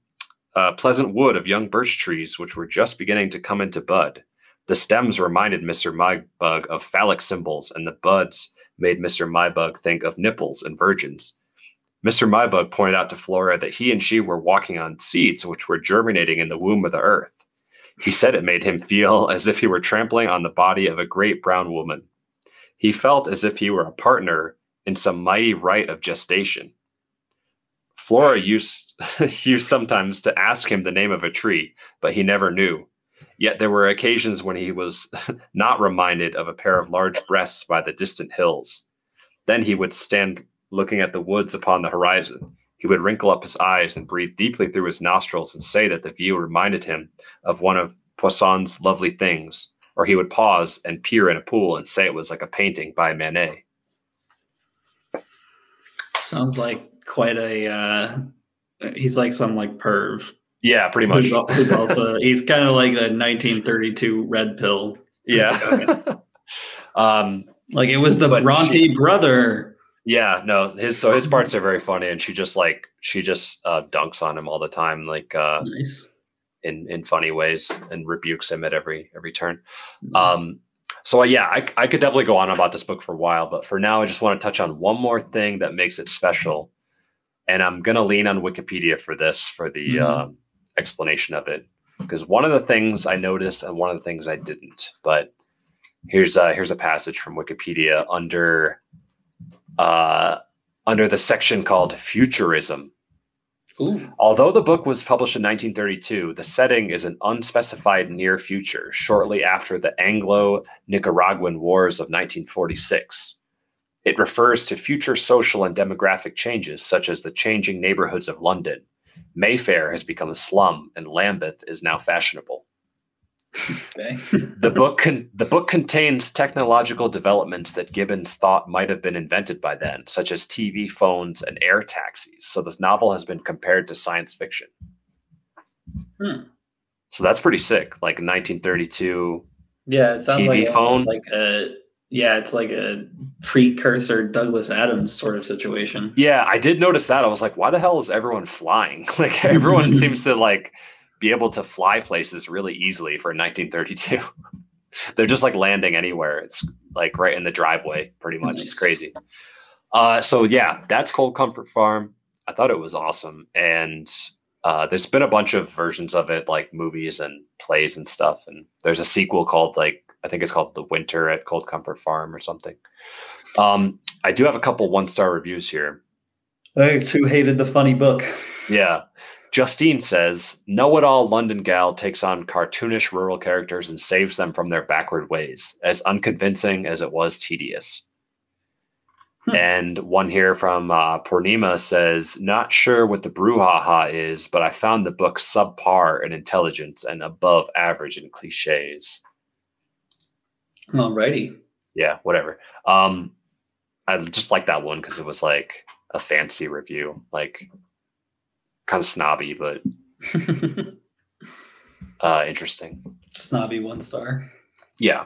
a pleasant wood of young birch trees, which were just beginning to come into bud. The stems reminded Mr. Mybug of phallic symbols, and the buds made Mr. Mybug think of nipples and virgins. Mr. Mybug pointed out to Flora that he and she were walking on seeds which were germinating in the womb of the earth. He said it made him feel as if he were trampling on the body of a great brown woman. He felt as if he were a partner in some mighty rite of gestation. Flora used, used sometimes to ask him the name of a tree, but he never knew. Yet there were occasions when he was not reminded of a pair of large breasts by the distant hills. Then he would stand looking at the woods upon the horizon. He would wrinkle up his eyes and breathe deeply through his nostrils and say that the view reminded him of one of Poussin's lovely things. Or he would pause and peer in a pool and say it was like a painting by Manet. Sounds like quite a. Uh, he's like some like perv. Yeah, pretty much. Who's, who's also he's kind of like a 1932 red pill. Yeah. um, like it was the Bronte she, brother. Yeah, no, his so his parts are very funny, and she just like she just uh, dunks on him all the time, like uh, nice. In in funny ways, and rebukes him at every every turn. Um, so uh, yeah, I I could definitely go on about this book for a while, but for now, I just want to touch on one more thing that makes it special, and I'm gonna lean on Wikipedia for this for the. Mm-hmm. Um, explanation of it because one of the things I noticed and one of the things I didn't. But here's a, here's a passage from Wikipedia under uh, under the section called Futurism. Ooh. Although the book was published in 1932, the setting is an unspecified near future, shortly after the Anglo Nicaraguan Wars of 1946. It refers to future social and demographic changes, such as the changing neighborhoods of London, Mayfair has become a slum, and Lambeth is now fashionable. Okay. the book con- the book contains technological developments that Gibbons thought might have been invented by then, such as TV phones and air taxis. So this novel has been compared to science fiction. Hmm. So that's pretty sick. Like 1932. Yeah, it sounds TV like phone. like a yeah, it's like a precursor Douglas Adams sort of situation. Yeah, I did notice that. I was like, why the hell is everyone flying? Like everyone seems to like be able to fly places really easily for 1932. They're just like landing anywhere. It's like right in the driveway, pretty much. Nice. It's crazy. Uh, so yeah, that's Cold Comfort Farm. I thought it was awesome, and uh, there's been a bunch of versions of it, like movies and plays and stuff. And there's a sequel called like I think it's called The Winter at Cold Comfort Farm or something. Um, I do have a couple one star reviews here. Thanks. Who hated the funny book? Yeah. Justine says, Know it all London gal takes on cartoonish rural characters and saves them from their backward ways, as unconvincing as it was tedious. Hmm. And one here from uh, Purnima says, Not sure what the brouhaha is, but I found the book subpar in intelligence and above average in cliches. Alrighty. Yeah, whatever. Um, I just like that one because it was like a fancy review, like kind of snobby, but uh, interesting. Snobby one star. Yeah.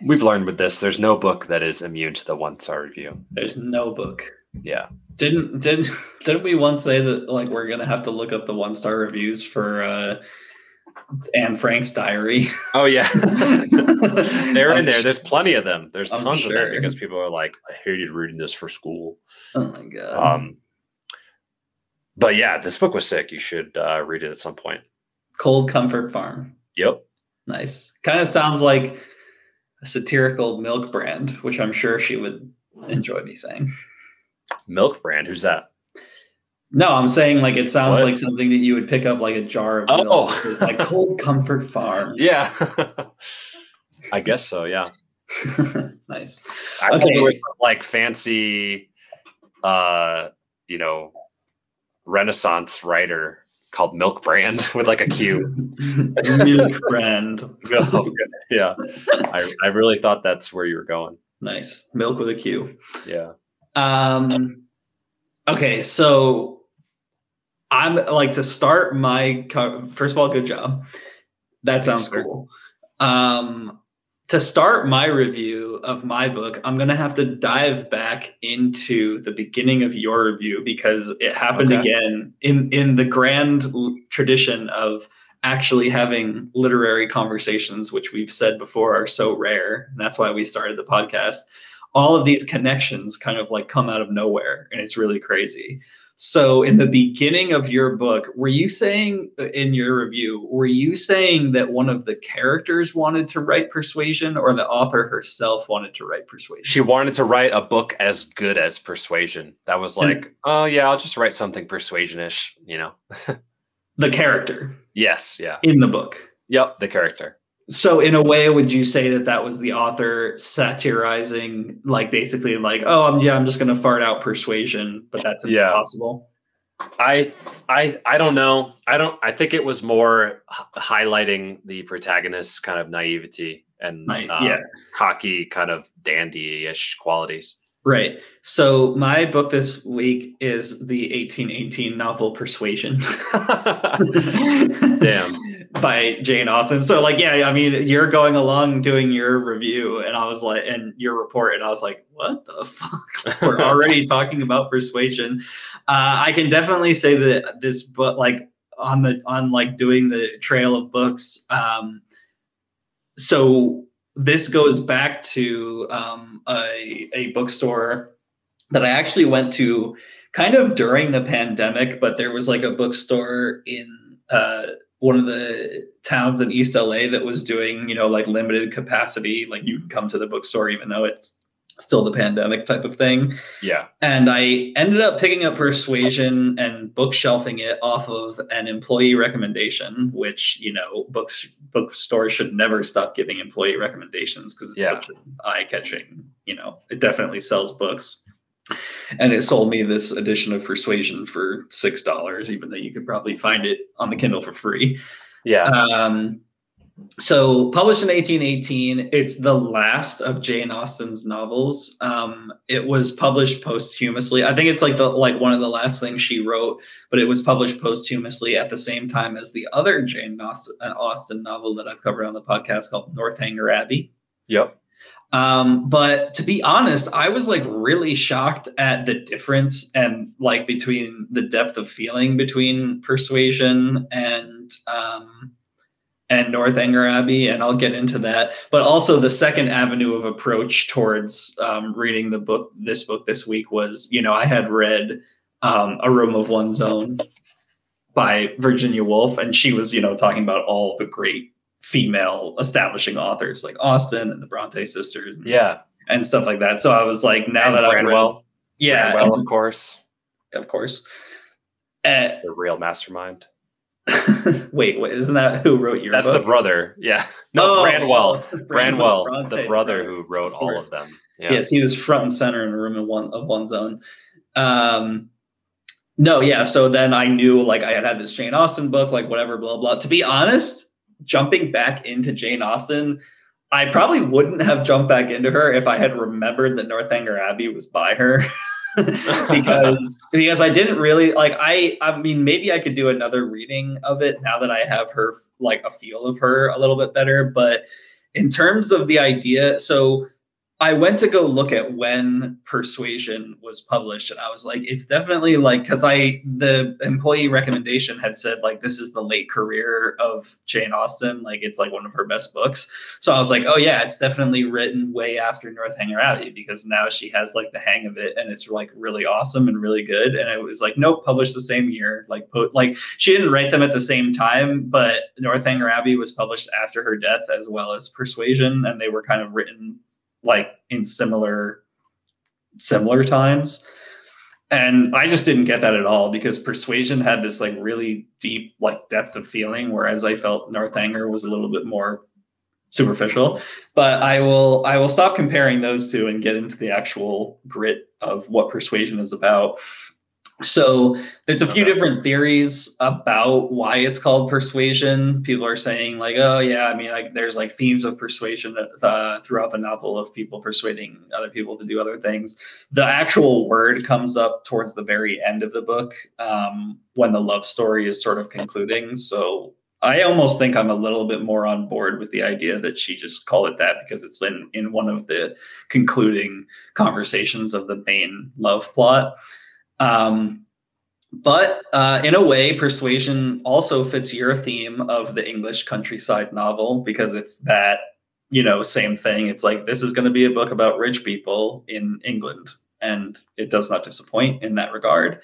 Nice. We've learned with this, there's no book that is immune to the one star review. There's no book. Yeah. Didn't didn't didn't we once say that like we're gonna have to look up the one star reviews for uh Anne Frank's diary? Oh yeah. They're I'm in there. There's plenty of them. There's tons of them because people are like, I hated reading this for school. Oh my god. Um but yeah, this book was sick. You should uh, read it at some point. Cold Comfort Farm. Yep. Nice. Kind of sounds like a satirical milk brand, which I'm sure she would enjoy me saying. Milk brand. Who's that? No, I'm saying like it sounds What? like something that you would pick up like a jar of milk. Oh. It's like Cold Comfort Farm. Yeah. I guess so. Yeah. nice. I Okay. like fancy, uh, you know, Renaissance writer called Milk Brand with like a Q. milk brand. Oh, yeah. I, I really thought that's where you were going. Nice. Milk with a Q. Yeah. Um okay, so I'm like to start my co- first of all, good job. That sounds cool. Um to start my review of my book, I'm going to have to dive back into the beginning of your review because it happened Okay. again in in the grand tradition of actually having literary conversations which we've said before are so rare. And that's why we started the podcast all of these connections kind of like come out of nowhere and it's really crazy so in the beginning of your book were you saying uh, in your review were you saying that one of the characters wanted to write persuasion or the author herself wanted to write persuasion She wanted to write a book as good as Persuasion. That was like, oh, yeah, I'll just write something persuasion-ish, you know? the character Yes. Yeah. in the book Yep. The character. So in a way would you say that that was the author satirizing like basically like oh I'm, yeah i'm just going to fart out persuasion but that's Yeah. impossible I I I don't know. I don't. I think it was more highlighting the protagonist's kind of naivety and Right, um, yeah. cocky kind of dandy-ish qualities. Right. So my book this week is the 1818 novel Persuasion. Damn. By Jane Austen. So like yeah, I mean you're going along doing your review and I was like and your report and I was like what the fuck? We're already talking about persuasion. Uh, I can definitely say that this book like on the on like doing the trail of books um so this goes back to um, a, a bookstore that I actually went to kind of during the pandemic, but there was like a bookstore in uh, one of the towns in East LA that was doing, you know, like limited capacity. Like you can come to the bookstore even though it's still the pandemic type of thing. Yeah. And I ended up picking up Persuasion and bookshelving it off of an employee recommendation, which, you know, books bookstores should never stop giving employee recommendations because it's Yeah. such an eye-catching, you know, it definitely sells books. And it sold me this edition of Persuasion for six dollars, even though you could probably find it on the Kindle for free. Yeah. Um, so published in 1818, it's the last of Jane Austen's novels. Um, it was published posthumously. I think it's like the like one of the last things she wrote, but it was published posthumously at the same time as the other Jane Austen, uh, Austen novel that I've covered on the podcast called Northanger Abbey. yep. Um, but to be honest, I was like really shocked at the difference and like between the depth of feeling between Persuasion and um and Northanger Abbey, and I'll get into that. But also the second avenue of approach towards um, reading the book, this book this week was, you know, I had read um, A Room of One's Own by Virginia Woolf, and she was, you know, talking about all the great female establishing authors like Austen and the Bronte sisters and, Yeah. and stuff like that. So I was like, now And that I've read, Branwell. yeah, well, of course. of course. Uh, The real mastermind. wait, wait, isn't that who wrote your That's book? the brother. Yeah. No, Oh, Branwell. Branwell, Bronte, the brother who wrote Of all of them. Yeah. Yes, he was front and center in a room of one of one's own. Um, no, yeah. So then I knew like I had had this Jane Austen book, like whatever, blah blah. To be honest, jumping back into Jane Austen, I probably wouldn't have jumped back into her if I had remembered that Northanger Abbey was by her. because because I didn't really like I I mean maybe I could do another reading of it now that I have her like a feel of her a little bit better but in terms of the idea so I went to go look at when Persuasion was published, and I was like, it's definitely like because I the employee recommendation had said like this is the late career of Jane Austen, like it's like one of her best books. So I was like, oh yeah, it's definitely written way after Northanger Abbey because now she has like the hang of it, and it's like really awesome and really good. And it was like, nope, published the same year. Like, po- like she didn't write them at the same time, but Northanger Abbey was published after her death as well as Persuasion, and they were kind of written like in similar similar times. And i just didn't get that at all because persuasion had this like really deep like depth of feeling whereas i felt northanger was a little bit more superficial. But i will i will stop comparing those two and get into the actual grit of what persuasion is about so there's a few okay. different theories about why it's called persuasion. People are saying like, oh yeah, I mean, like there's like themes of persuasion uh, throughout the novel of people persuading other people to do other things. The actual word comes up towards the very end of the book um, when the love story is sort of concluding. So I almost think I'm a little bit more on board with the idea that she just called it that because it's in in one of the concluding conversations of the main love plot. Um, but uh, in a way, Persuasion also fits your theme of the English countryside novel because it's that, you know, same thing. It's like this is going to be a book about rich people in England, and it does not disappoint in that regard.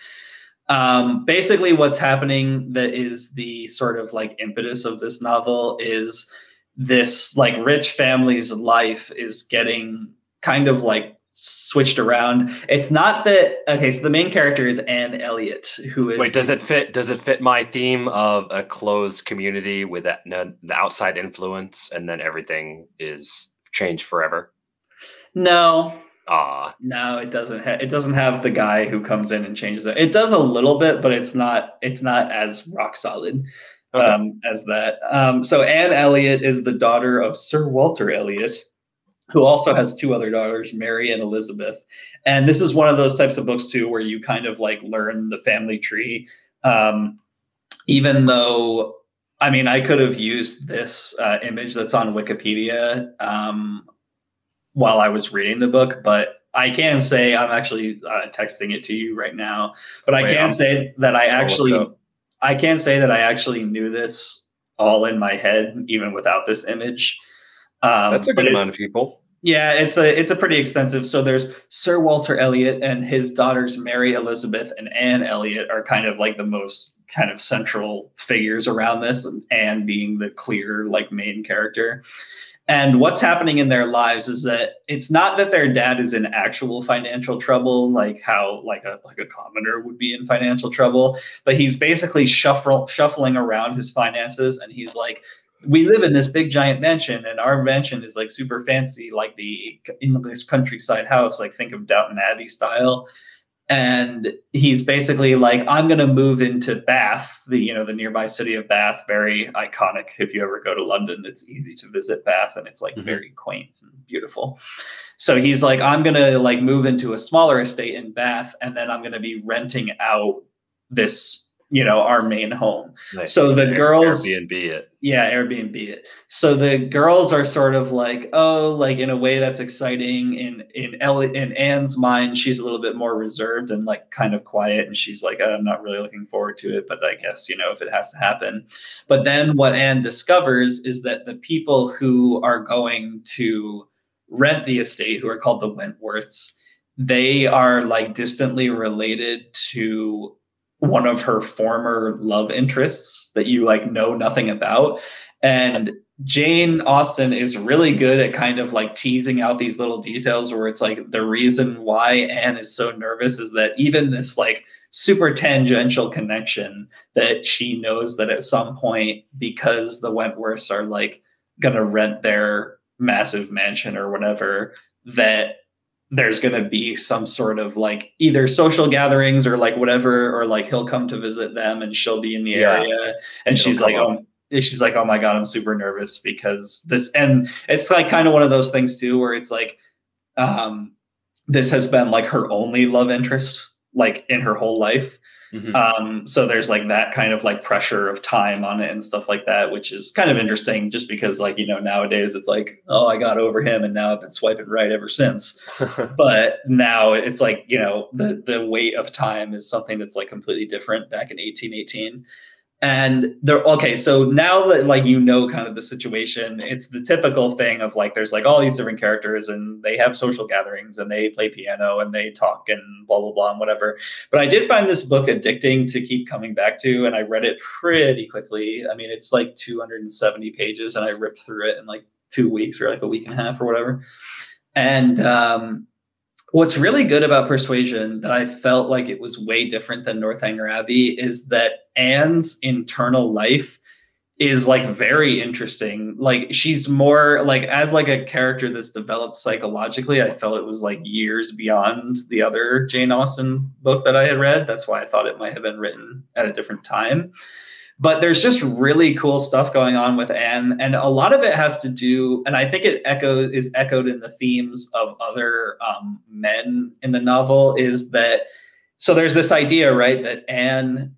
Um, basically, what's happening that is the sort of like impetus of this novel is this like rich family's life is getting kind of like switched around. It's not that okay, so the main character is Anne Elliot, who is Wait, does it fit does it fit my theme of a closed community with that no, the outside influence and then everything is changed forever? No. Ah. No, it doesn't ha- it doesn't have the guy who comes in and changes it. It does a little bit, but it's not it's not as rock solid. Okay. Um, as that. Um, so Anne Elliot is the daughter of Sir Walter Elliot, who also has two other daughters, Mary and Elizabeth. And this is one of those types of books too, where you kind of like learn the family tree. Um, even though, I mean, I could have used this uh, image that's on Wikipedia um, while I was reading the book, but I can say I'm actually uh, texting it to you right now. But I Wait, can I'm, say that I actually, I can say that I actually knew this all in my head, even without this image. Um, That's a good amount of people. Yeah, it's a it's a pretty extensive. So there's Sir Walter Elliot and his daughters Mary Elizabeth and Anne Elliot are kind of like the most kind of central figures around this, and Anne being the clear like main character. And what's happening in their lives is that it's not that their dad is in actual financial trouble, like how like a like a commoner would be in financial trouble, but he's basically shuffle, shuffling around his finances, and he's like we live in this big giant mansion and our mansion is like super fancy like the english countryside house like think of downton abbey style. And he's basically like i'm going to move into bath the you know the nearby city of bath very iconic. If you ever go to london it's easy to visit bath and it's like mm-hmm. very quaint and beautiful. So he's like i'm going to like move into a smaller estate in bath and then i'm going to be renting out this you know our main home. Nice. so the girls airbnb it. Yeah airbnb it. So the girls are sort of like oh like in a way that's exciting. In in Ellie, in anne's mind she's a little bit more reserved and like kind of quiet. And she's like i'm not really looking forward to it but i guess you know if it has to happen. But then what anne discovers is that the people who are going to rent the estate who are called the wentworths they are like distantly related to one of her former love interests that you like know nothing about. And Jane Austen is really good at kind of like teasing out these little details where it's like the reason why Anne is so nervous is that even this like super tangential connection that she knows that at some point because the Wentworths are like going to rent their massive mansion or whatever that there's going to be some sort of like either social gatherings or like whatever or like he'll come to visit them and she'll be in the yeah. area and she'll she's like oh she's like, oh my god, I'm super nervous because this, and it's like kind of one of those things too, where it's like, um, this has been like her only love interest, like in her whole life. Mm-hmm. Um, so there's like that kind of like pressure of time on it and stuff like that, which is kind of interesting just because like, you know, nowadays it's like, oh, I got over him and now I've been swiping right ever since. but now it's like, you know, the the weight of time is something that's like completely different back in 1818 and they're okay so now that like you know kind of the situation it's the typical thing of like there's like all these different characters and they have social gatherings and they play piano and they talk and blah blah blah and whatever. But i did find this book addicting to keep coming back to and i read it pretty quickly. I mean it's like 270 pages and i ripped through it in like two weeks or like a week and a half or whatever. And um What's really good about Persuasion that I felt like it was way different than Northanger Abbey is that Anne's internal life is like very interesting. Like she's more like as like a character that's developed psychologically, I felt it was like years beyond the other Jane Austen book that I had read. That's why I thought it might have been written at a different time. But there's just really cool stuff going on with Anne, and a lot of it has to do, and I think it echoes is echoed in the themes of other um, men in the novel. Is that so? There's this idea, right, that Anne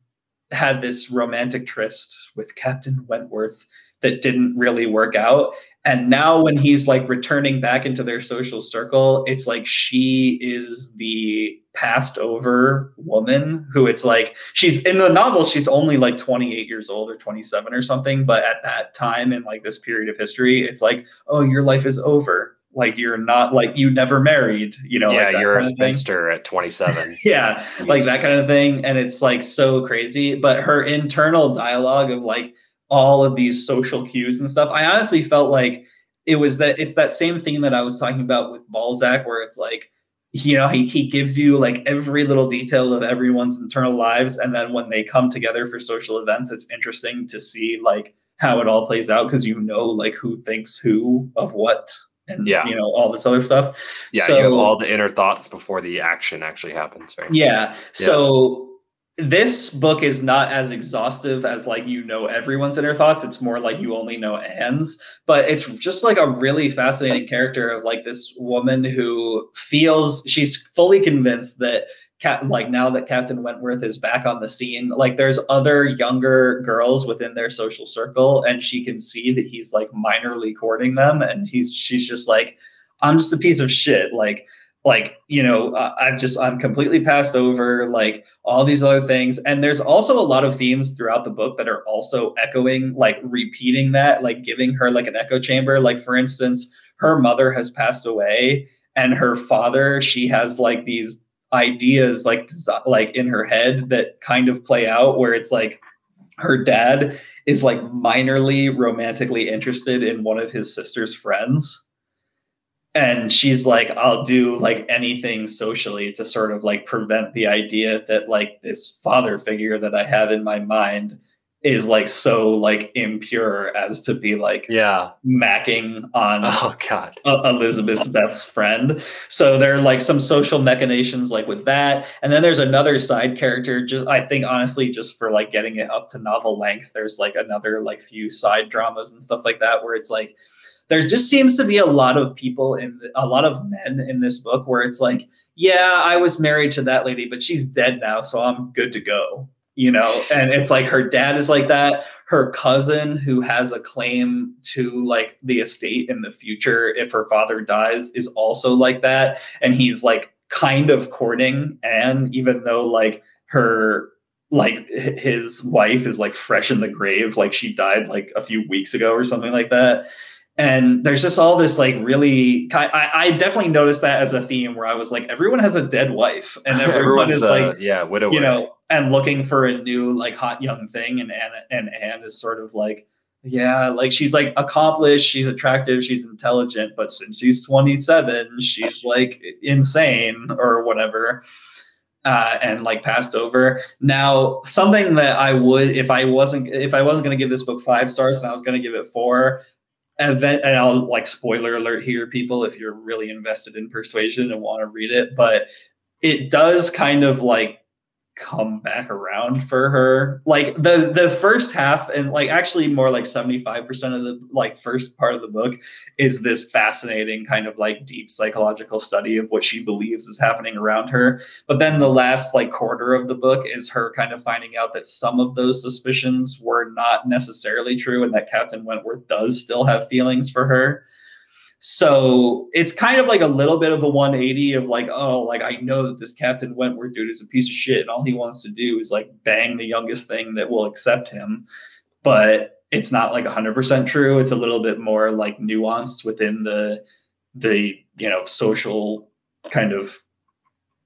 had this romantic tryst with Captain Wentworth that didn't really work out, and now when he's like returning back into their social circle, it's like she is the passed over woman who it's like she's in the novel she's only like 28 years old or 27 or something but at that time in like this period of history it's like oh your life is over. Like you're not like you never married you know yeah like you're a spinster at 27 yeah yes. like that kind of thing. And it's like so crazy. But her internal dialogue of like all of these social cues and stuff i honestly felt like it was that it's that same thing that i was talking about with balzac where it's like you know he, he gives you like every little detail of everyone's internal lives and then when they come together for social events it's interesting to see like how it all plays out because you know like who thinks who of what and yeah. you know all this other stuff yeah so, you have all the inner thoughts before the action actually happens right yeah, yeah. so this book is not as exhaustive as like you know everyone's inner thoughts. It's more like you only know anne's but it's just like a really fascinating character of like this woman who feels she's fully convinced that Cap, like now that Captain Wentworth is back on the scene, like there's other younger girls within their social circle, and she can see that he's like minorly courting them, and he's she's just like, I'm just a piece of shit. Like like you know i've just i'm completely passed over like all these other things. And there's also a lot of themes throughout the book that are also echoing like repeating that like giving her like an echo chamber. Like for instance her mother has passed away and her father she has like these ideas like like in her head that kind of play out where it's like her dad is like minorly romantically interested in one of his sister's friends and she's like i'll do like anything socially to sort of like prevent the idea that like this father figure that i have in my mind is like so like impure as to be like yeah. macking on oh god. Elizabeth's best friend. So there are like some social machinations like with that. And then there's another side character just i think honestly just for like getting it up to novel length there's like another like few side dramas and stuff like that where it's like there just seems to be a lot of people in a lot of men in this book where it's like, yeah, I was married to that lady, but she's dead now, so I'm good to go. You know, and it's like her dad is like that. Her cousin, who has a claim to like the estate in the future if her father dies, is also like that. And he's like kind of courting and even though like her like his wife is like fresh in the grave, like she died like a few weeks ago or something like that and there's just all this like really I, I definitely noticed that as a theme where i was like everyone has a dead wife. And everyone is like yeah widow you know and looking for a new like hot young thing. And anne and anne is sort of like yeah like she's like accomplished. She's attractive. She's intelligent. But since she's 27 she's like insane or whatever uh, and like passed over. Now, something that I would, if I wasn't, if I wasn't going to give this book five stars and I was going to give it four, event and I'll like spoiler alert here people if you're really invested in persuasion and want to read it but it does kind of like come back around for her. Like the the first half and like actually more like 75% of the like first part of the book is this fascinating kind of like deep psychological study of what she believes is happening around her. But then the last like quarter of the book is her kind of finding out that some of those suspicions were not necessarily true and that Captain Wentworth does still have feelings for her. So it's kind of like a little bit of a 180 of like, oh, like I know that this Captain Wentworth dude is a piece of shit, and all he wants to do is like bang the youngest thing that will accept him. But it's not like 100% true. It's a little bit more like nuanced within the the you know social kind of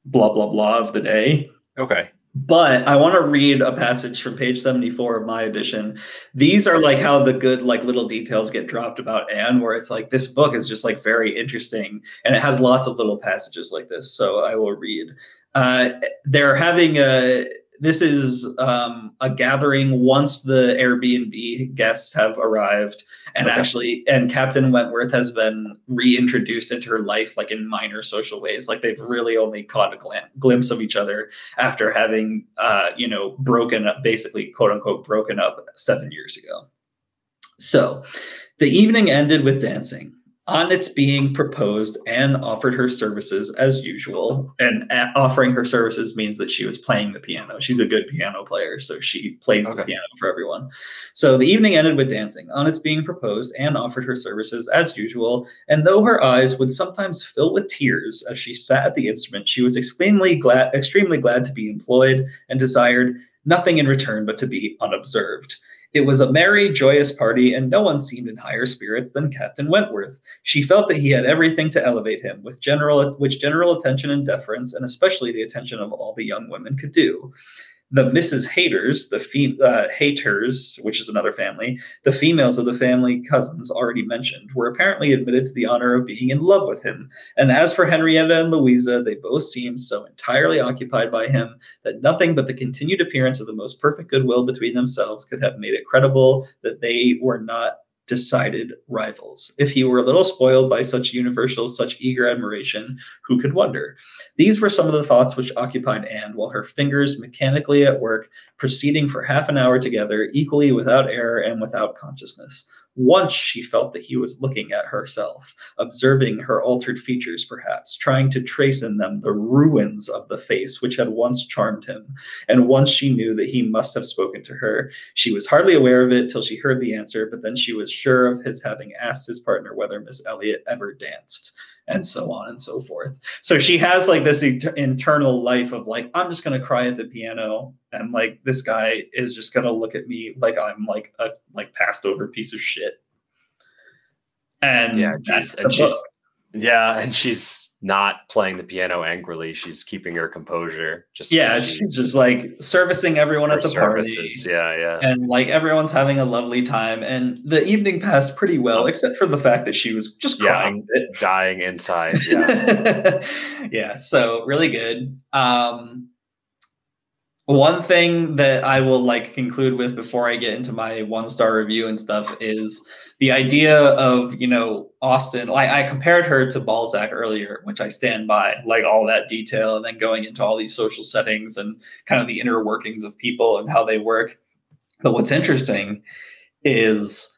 blah blah blah of the day. Okay. But I want to read a passage from page 74 of my edition. These are like how the good, like little details get dropped about Anne, where it's like this book is just like very interesting and it has lots of little passages like this. So I will read. Uh, they're having a this is um, a gathering once the Airbnb guests have arrived, and okay. actually, and Captain Wentworth has been reintroduced into her life, like in minor social ways. Like they've really only caught a glam- glimpse of each other after having, uh, you know, broken up, basically, quote unquote, broken up seven years ago. So, the evening ended with dancing. On its being proposed, Anne offered her services as usual. And offering her services means that she was playing the piano. She's a good piano player, so she plays okay. the piano for everyone. So the evening ended with dancing. On its being proposed, Anne offered her services as usual. And though her eyes would sometimes fill with tears as she sat at the instrument, she was extremely glad, extremely glad to be employed and desired nothing in return but to be unobserved. It was a merry, joyous party, and no one seemed in higher spirits than Captain Wentworth. She felt that he had everything to elevate him, with general which general attention and deference, and especially the attention of all the young women could do the Mrs. Hayters, the fe- uh, Hayters, which is another family, the females of the family cousins already mentioned, were apparently admitted to the honor of being in love with him. And as for Henrietta and Louisa, they both seemed so entirely occupied by him that nothing but the continued appearance of the most perfect goodwill between themselves could have made it credible that they were not decided rivals. If he were a little spoiled by such universal, such eager admiration, who could wonder? These were some of the thoughts which occupied Anne while her fingers mechanically at work, proceeding for half an hour together, equally without error and without consciousness. Once she felt that he was looking at herself, observing her altered features, perhaps, trying to trace in them the ruins of the face which had once charmed him. And once she knew that he must have spoken to her. She was hardly aware of it till she heard the answer, but then she was sure of his having asked his partner whether Miss Elliot ever danced and so on and so forth. So she has like this internal life of like, I'm just to cry at the piano. And like, this guy is just to look at me like I'm like a like passed over piece of shit. And yeah, that's and she's, yeah. And she's not playing the piano angrily. She's keeping her composure. Just yeah, she's, she's, just like servicing everyone at the services. party. Yeah, yeah, and like everyone's having a lovely time. And the evening passed pretty well, except for the fact that she was just crying, yeah, dying inside. Yeah, yeah. So really good. Um, one thing that I will like conclude with before I get into my one star review and stuff is the idea of you know Austen. Like I compared her to Balzac earlier, which I stand by, like all that detail, and then going into all these social settings and kind of the inner workings of people and how they work. But what's interesting is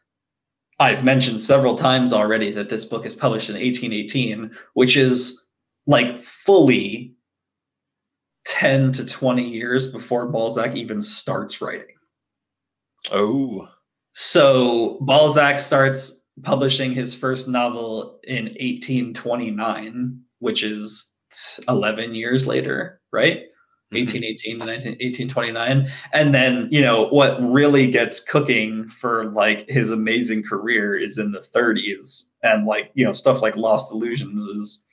I've mentioned several times already that this book is published in 1818, which is like fully 10 to 20 years before Balzac even starts writing. Oh. So Balzac starts publishing his first novel in 1829, which is 11 years later, right? 1818 mm-hmm. to 19, 1829 and then you know what really gets cooking for like his amazing career is in the 30s and like you know stuff like lost illusions is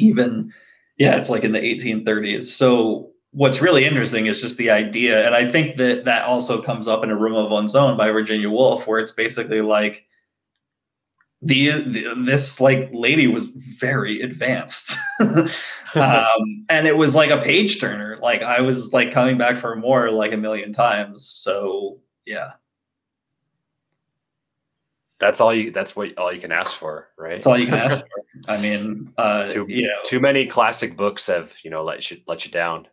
even yeah, it's like in the 1830s. So what's really interesting is just the idea, and I think that that also comes up in A Room of One's Own by Virginia Woolf, where it's basically like the, the this like lady was very advanced. um, and it was like a page turner. Like I was like coming back for more like a million times. So yeah that's all you that's what all you can ask for right that's all you can ask for i mean uh too, you know too many classic books have you know let you let you down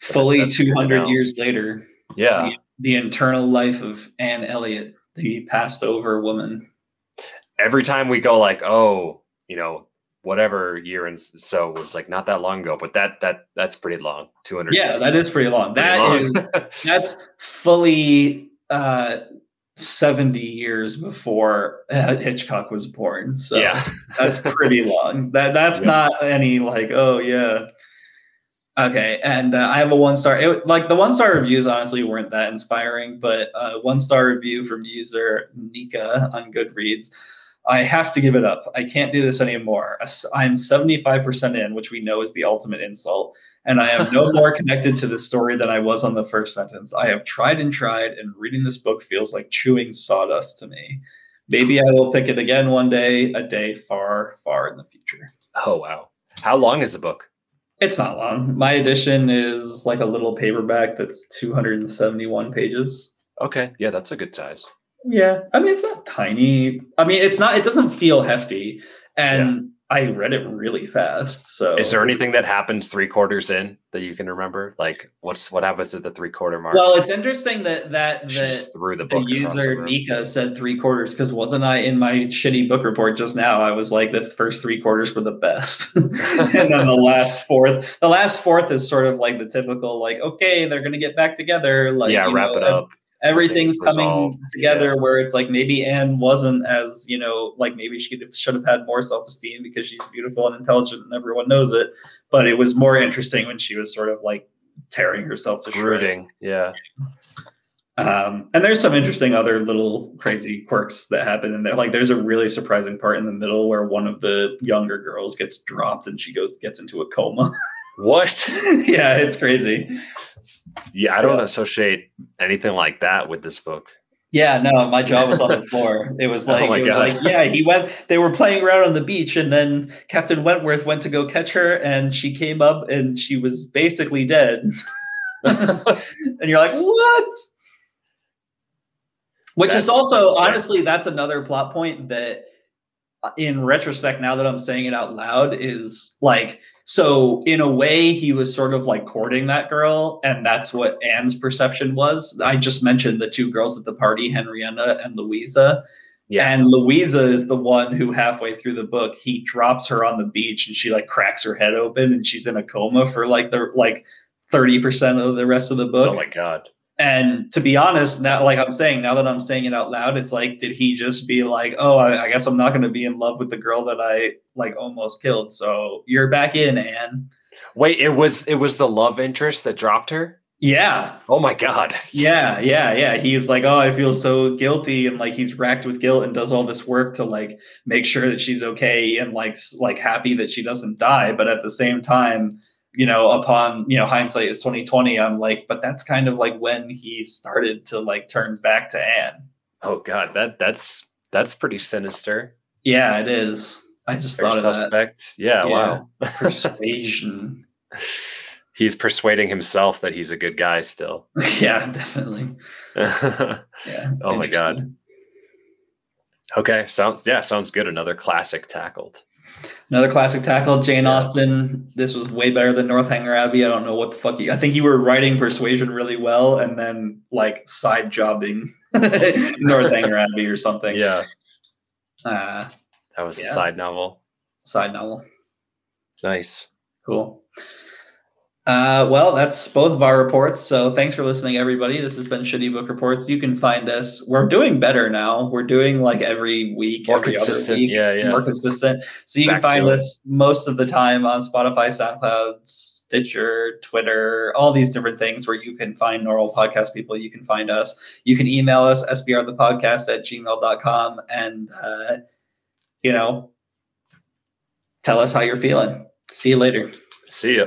Fully that's to 200 years later, Yeah. the internal life of Anne Elliot, the passed over woman. Every time we go like, oh, you know, whatever year and so was like not that long ago, but that that that's pretty long. 200 Yeah, years. that is pretty long. Pretty That long. is that's fully uh 70 years before uh, Hitchcock was born. So yeah. that's pretty long. That that's Yeah. not any like oh yeah. Okay, and uh, I have a one star. It, like the one star reviews honestly weren't that inspiring, but uh, one star review from user Nika on Goodreads. I have to give it up. I can't do this anymore. I'm 75% in, which we know is the ultimate insult, and I am no more connected to the story than I was on the first sentence. I have tried and tried, and reading this book feels like chewing sawdust to me. Maybe I will pick it again one day, a day far, far in the future. Oh wow. How long is the book? It's not long. My edition is like a little paperback that's 271 pages. Okay. Yeah, that's a good size. Yeah. I mean, it's not tiny. I mean, it's not, it doesn't feel hefty. And I read it really fast. So, Is there anything that happens three quarters in that you can remember? Like what's what happens at the three quarter mark? well, it's interesting that, that, that, the the the user room. Nika said three quarters because wasn't I in my shitty book report just now? I was like the first three quarters were the best, and then the last fourth, the last fourth is sort of like the typical like okay they're gonna get back together like yeah, wrap know, it up. Everything's coming resolved, together where it's like maybe Anne wasn't as you know like maybe she should have had more self esteem because she's beautiful and intelligent and everyone knows it, but it was more interesting when she was sort of like tearing herself to shreds. Yeah. Um, and there's some interesting other little crazy quirks that happen in there. Like there's a really surprising part in the middle where one of the younger girls gets dropped and she goes gets into a coma. What? yeah, it's crazy. Yeah, I don't Yeah. associate anything like that with this book. Yeah, no, my jaw was on the floor. It was Oh like, my it was God. like, yeah, he went. They were playing around on the beach, and then Captain Wentworth went to go catch her, and she came up, and she was basically dead. and you're like, what? Which is also that's- honestly, that's another plot point that, uh, in retrospect, now that I'm saying it out loud, is like, so in a way, he was sort of like courting that girl, and that's what Anne's perception was. I just mentioned the two girls at the party, Henrietta and Louisa. Yeah. And Louisa is the one who halfway through the book, he drops her on the beach and she like cracks her head open and she's in a coma for like the like 30% of the rest of the book. Oh my god. And to be honest, now like I'm saying, now that I'm saying it out loud, it's like, did he just be like, oh, I, I guess I'm not gonna be in love with the girl that I like almost killed. So you're back in, Anne. Wait, it was it was the love interest that dropped her? Yeah. Oh my god. Yeah, yeah, yeah. He's like, oh, I feel so guilty, and like he's racked with guilt and does all this work to like make sure that she's okay and like like happy that she doesn't die. But at the same time, you know, upon you know hindsight is twenty twenty. I'm like, but that's kind of like when he started to like turn back to Anne. Oh god, that that's that's pretty sinister. Yeah, it is. I just thought of that. suspect. Yeah, Yeah. wow. Persuasion. He's persuading himself that he's a good guy still. yeah, definitely. Yeah. Oh my God. Okay, sounds yeah, sounds good. Another classic tackled. Another classic tackle, Jane Austen. This was way better than Northanger Abbey. I don't know what the fuck. You, I think you were writing Persuasion really well, and then like side jobbing Northanger Abbey or something. Yeah, Uh, that was Yeah. side novel. side novel. Nice. Cool. Uh, well, that's both of our reports. So thanks for listening, everybody. This has been Shitty Book Reports. You can find us. We're doing better now. We're doing like every week, More every consistent. week. Yeah, yeah. More consistent. So you Back can find to it. us most of the time on Spotify, SoundCloud, Stitcher, Twitter, all these different things where you can find normal podcast people. You can find us. You can email us, sbrthepodcast at gmail.com. And, uh, you know, tell us how you're feeling. See you later. See ya.